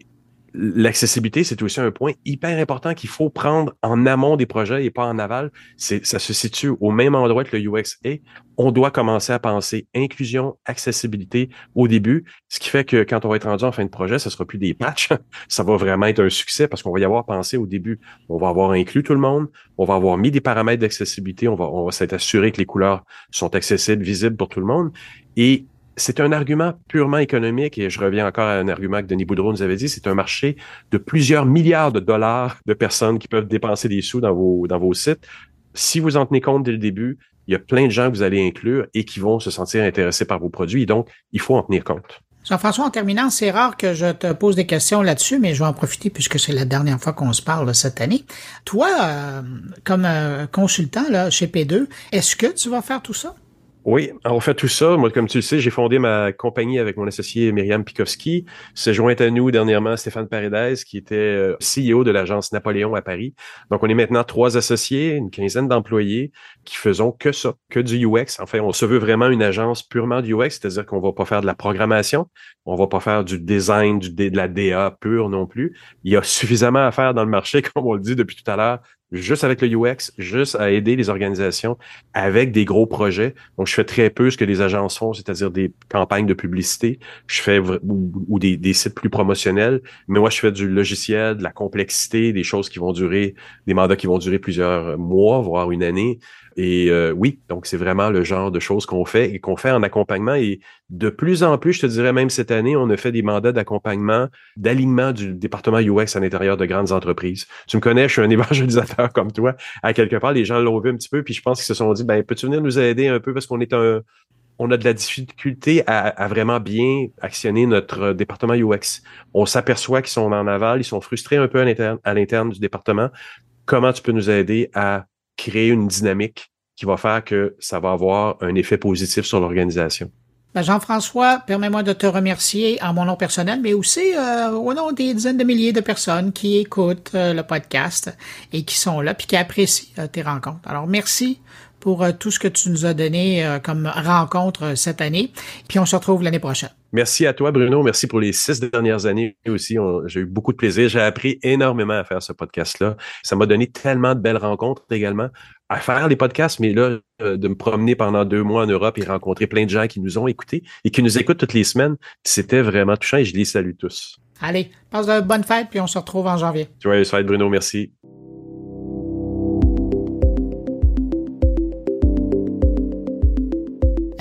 l'accessibilité, c'est aussi un point hyper important qu'il faut prendre en amont des projets et pas en aval. Ça se situe au même endroit que le UX est. On doit commencer à penser inclusion, accessibilité au début, ce qui fait que quand on va être rendu en fin de projet, ce sera plus des patchs. ça va vraiment être un succès parce qu'on va y avoir pensé au début. On va avoir inclus tout le monde. On va avoir mis des paramètres d'accessibilité. On va, on va s'être assuré que les couleurs sont accessibles, visibles pour tout le monde. Et c'est un argument purement économique et je reviens encore à un argument que Denis Boudreau nous avait dit, c'est un marché de plusieurs milliards de dollars de personnes qui peuvent dépenser des sous dans vos, dans vos sites. Si vous en tenez compte dès le début, il y a plein de gens que vous allez inclure et qui vont se sentir intéressés par vos produits. donc, il faut en tenir compte. Jean-François, en terminant, c'est rare que je te pose des questions là-dessus, mais je vais en profiter puisque c'est la dernière fois qu'on se parle cette année. Toi, euh, comme euh, consultant là, chez P2, est-ce que tu vas faire tout ça? Oui, on fait tout ça. Moi, comme tu le sais, j'ai fondé ma compagnie avec mon associé Myriam Pikowski. C'est joint à nous dernièrement Stéphane Paredes, qui était euh, CEO de l'agence Napoléon à Paris. Donc, on est maintenant trois associés, une quinzaine d'employés qui faisons que ça, que du UX. Enfin, on se veut vraiment une agence purement du UX, c'est-à-dire qu'on va pas faire de la programmation, on va pas faire du design, de la DA pure non plus. Il y a suffisamment à faire dans le marché, comme on le dit depuis tout à l'heure, juste avec le UX, juste à aider les organisations avec des gros projets. Donc, je fais très peu ce que les agences font, c'est-à-dire des campagnes de publicité. Je fais ou, des, des, sites plus promotionnels. Mais moi, je fais du logiciel, de la complexité, des choses qui vont durer, des mandats qui vont durer plusieurs mois, voire une année. Et euh, oui, donc c'est vraiment le genre de choses qu'on fait et qu'on fait en accompagnement. Et de plus en plus, je te dirais même cette année, on a fait des mandats d'accompagnement, d'alignement du département UX à l'intérieur de grandes entreprises. Tu me connais, je suis un évangélisateur comme toi. À quelque part, les gens l'ont vu un petit peu, puis je pense qu'ils se sont dit, ben, peux-tu venir nous aider un peu parce qu'on est un, on a de la difficulté à, à, vraiment bien actionner notre département UX. On s'aperçoit qu'ils sont en aval, ils sont frustrés un peu à l'interne du département. Comment tu peux nous aider à créer une dynamique qui va faire que ça va avoir un effet positif sur l'organisation. Ben, Jean-François, permets-moi de te remercier en mon nom personnel, mais aussi euh, au nom des dizaines de milliers de personnes qui écoutent euh, le podcast et qui sont là, puis qui apprécient euh, tes rencontres. Alors, merci pour tout ce que tu nous as donné comme rencontre cette année, puis on se retrouve l'année prochaine. Merci à toi, Bruno. Merci pour les six dernières années aussi. J'ai eu beaucoup de plaisir. J'ai appris énormément à faire ce podcast-là. Ça m'a donné tellement de belles rencontres également à faire les podcasts, mais là, euh, de me promener pendant deux mois en Europe et rencontrer plein de gens qui nous ont écoutés et qui nous écoutent toutes les semaines, c'était vraiment touchant et je les salue tous. Allez, passe de bonne fête puis on se retrouve en janvier. Joyeuse fête, Bruno. Merci.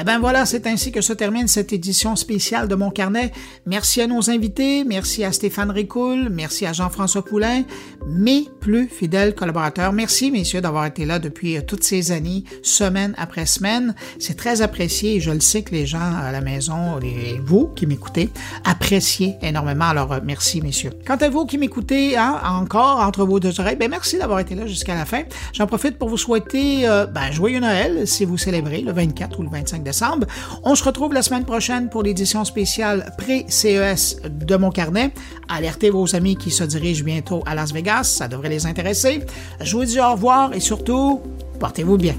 Ben voilà, c'est ainsi que se termine cette édition spéciale de Mon Carnet. Merci à nos invités, merci à Stéphane Ricoul, merci à Jean-François Poulain, mes plus fidèles collaborateurs. Merci, messieurs, d'avoir été là depuis euh, toutes ces années, semaine après semaine. C'est très apprécié et je le sais que les gens à la maison, et vous qui m'écoutez, appréciez énormément. Alors, euh, merci, messieurs. Quant à vous qui m'écoutez hein, encore entre vos deux oreilles, ben merci d'avoir été là jusqu'à la fin. J'en profite pour vous souhaiter euh, ben, joyeux Noël si vous célébrez le 24 ou le 25 On se retrouve la semaine prochaine pour l'édition spéciale pré-CES de mon carnet. Alertez vos amis qui se dirigent bientôt à Las Vegas, ça devrait les intéresser. Je vous dis au revoir et surtout, portez-vous bien.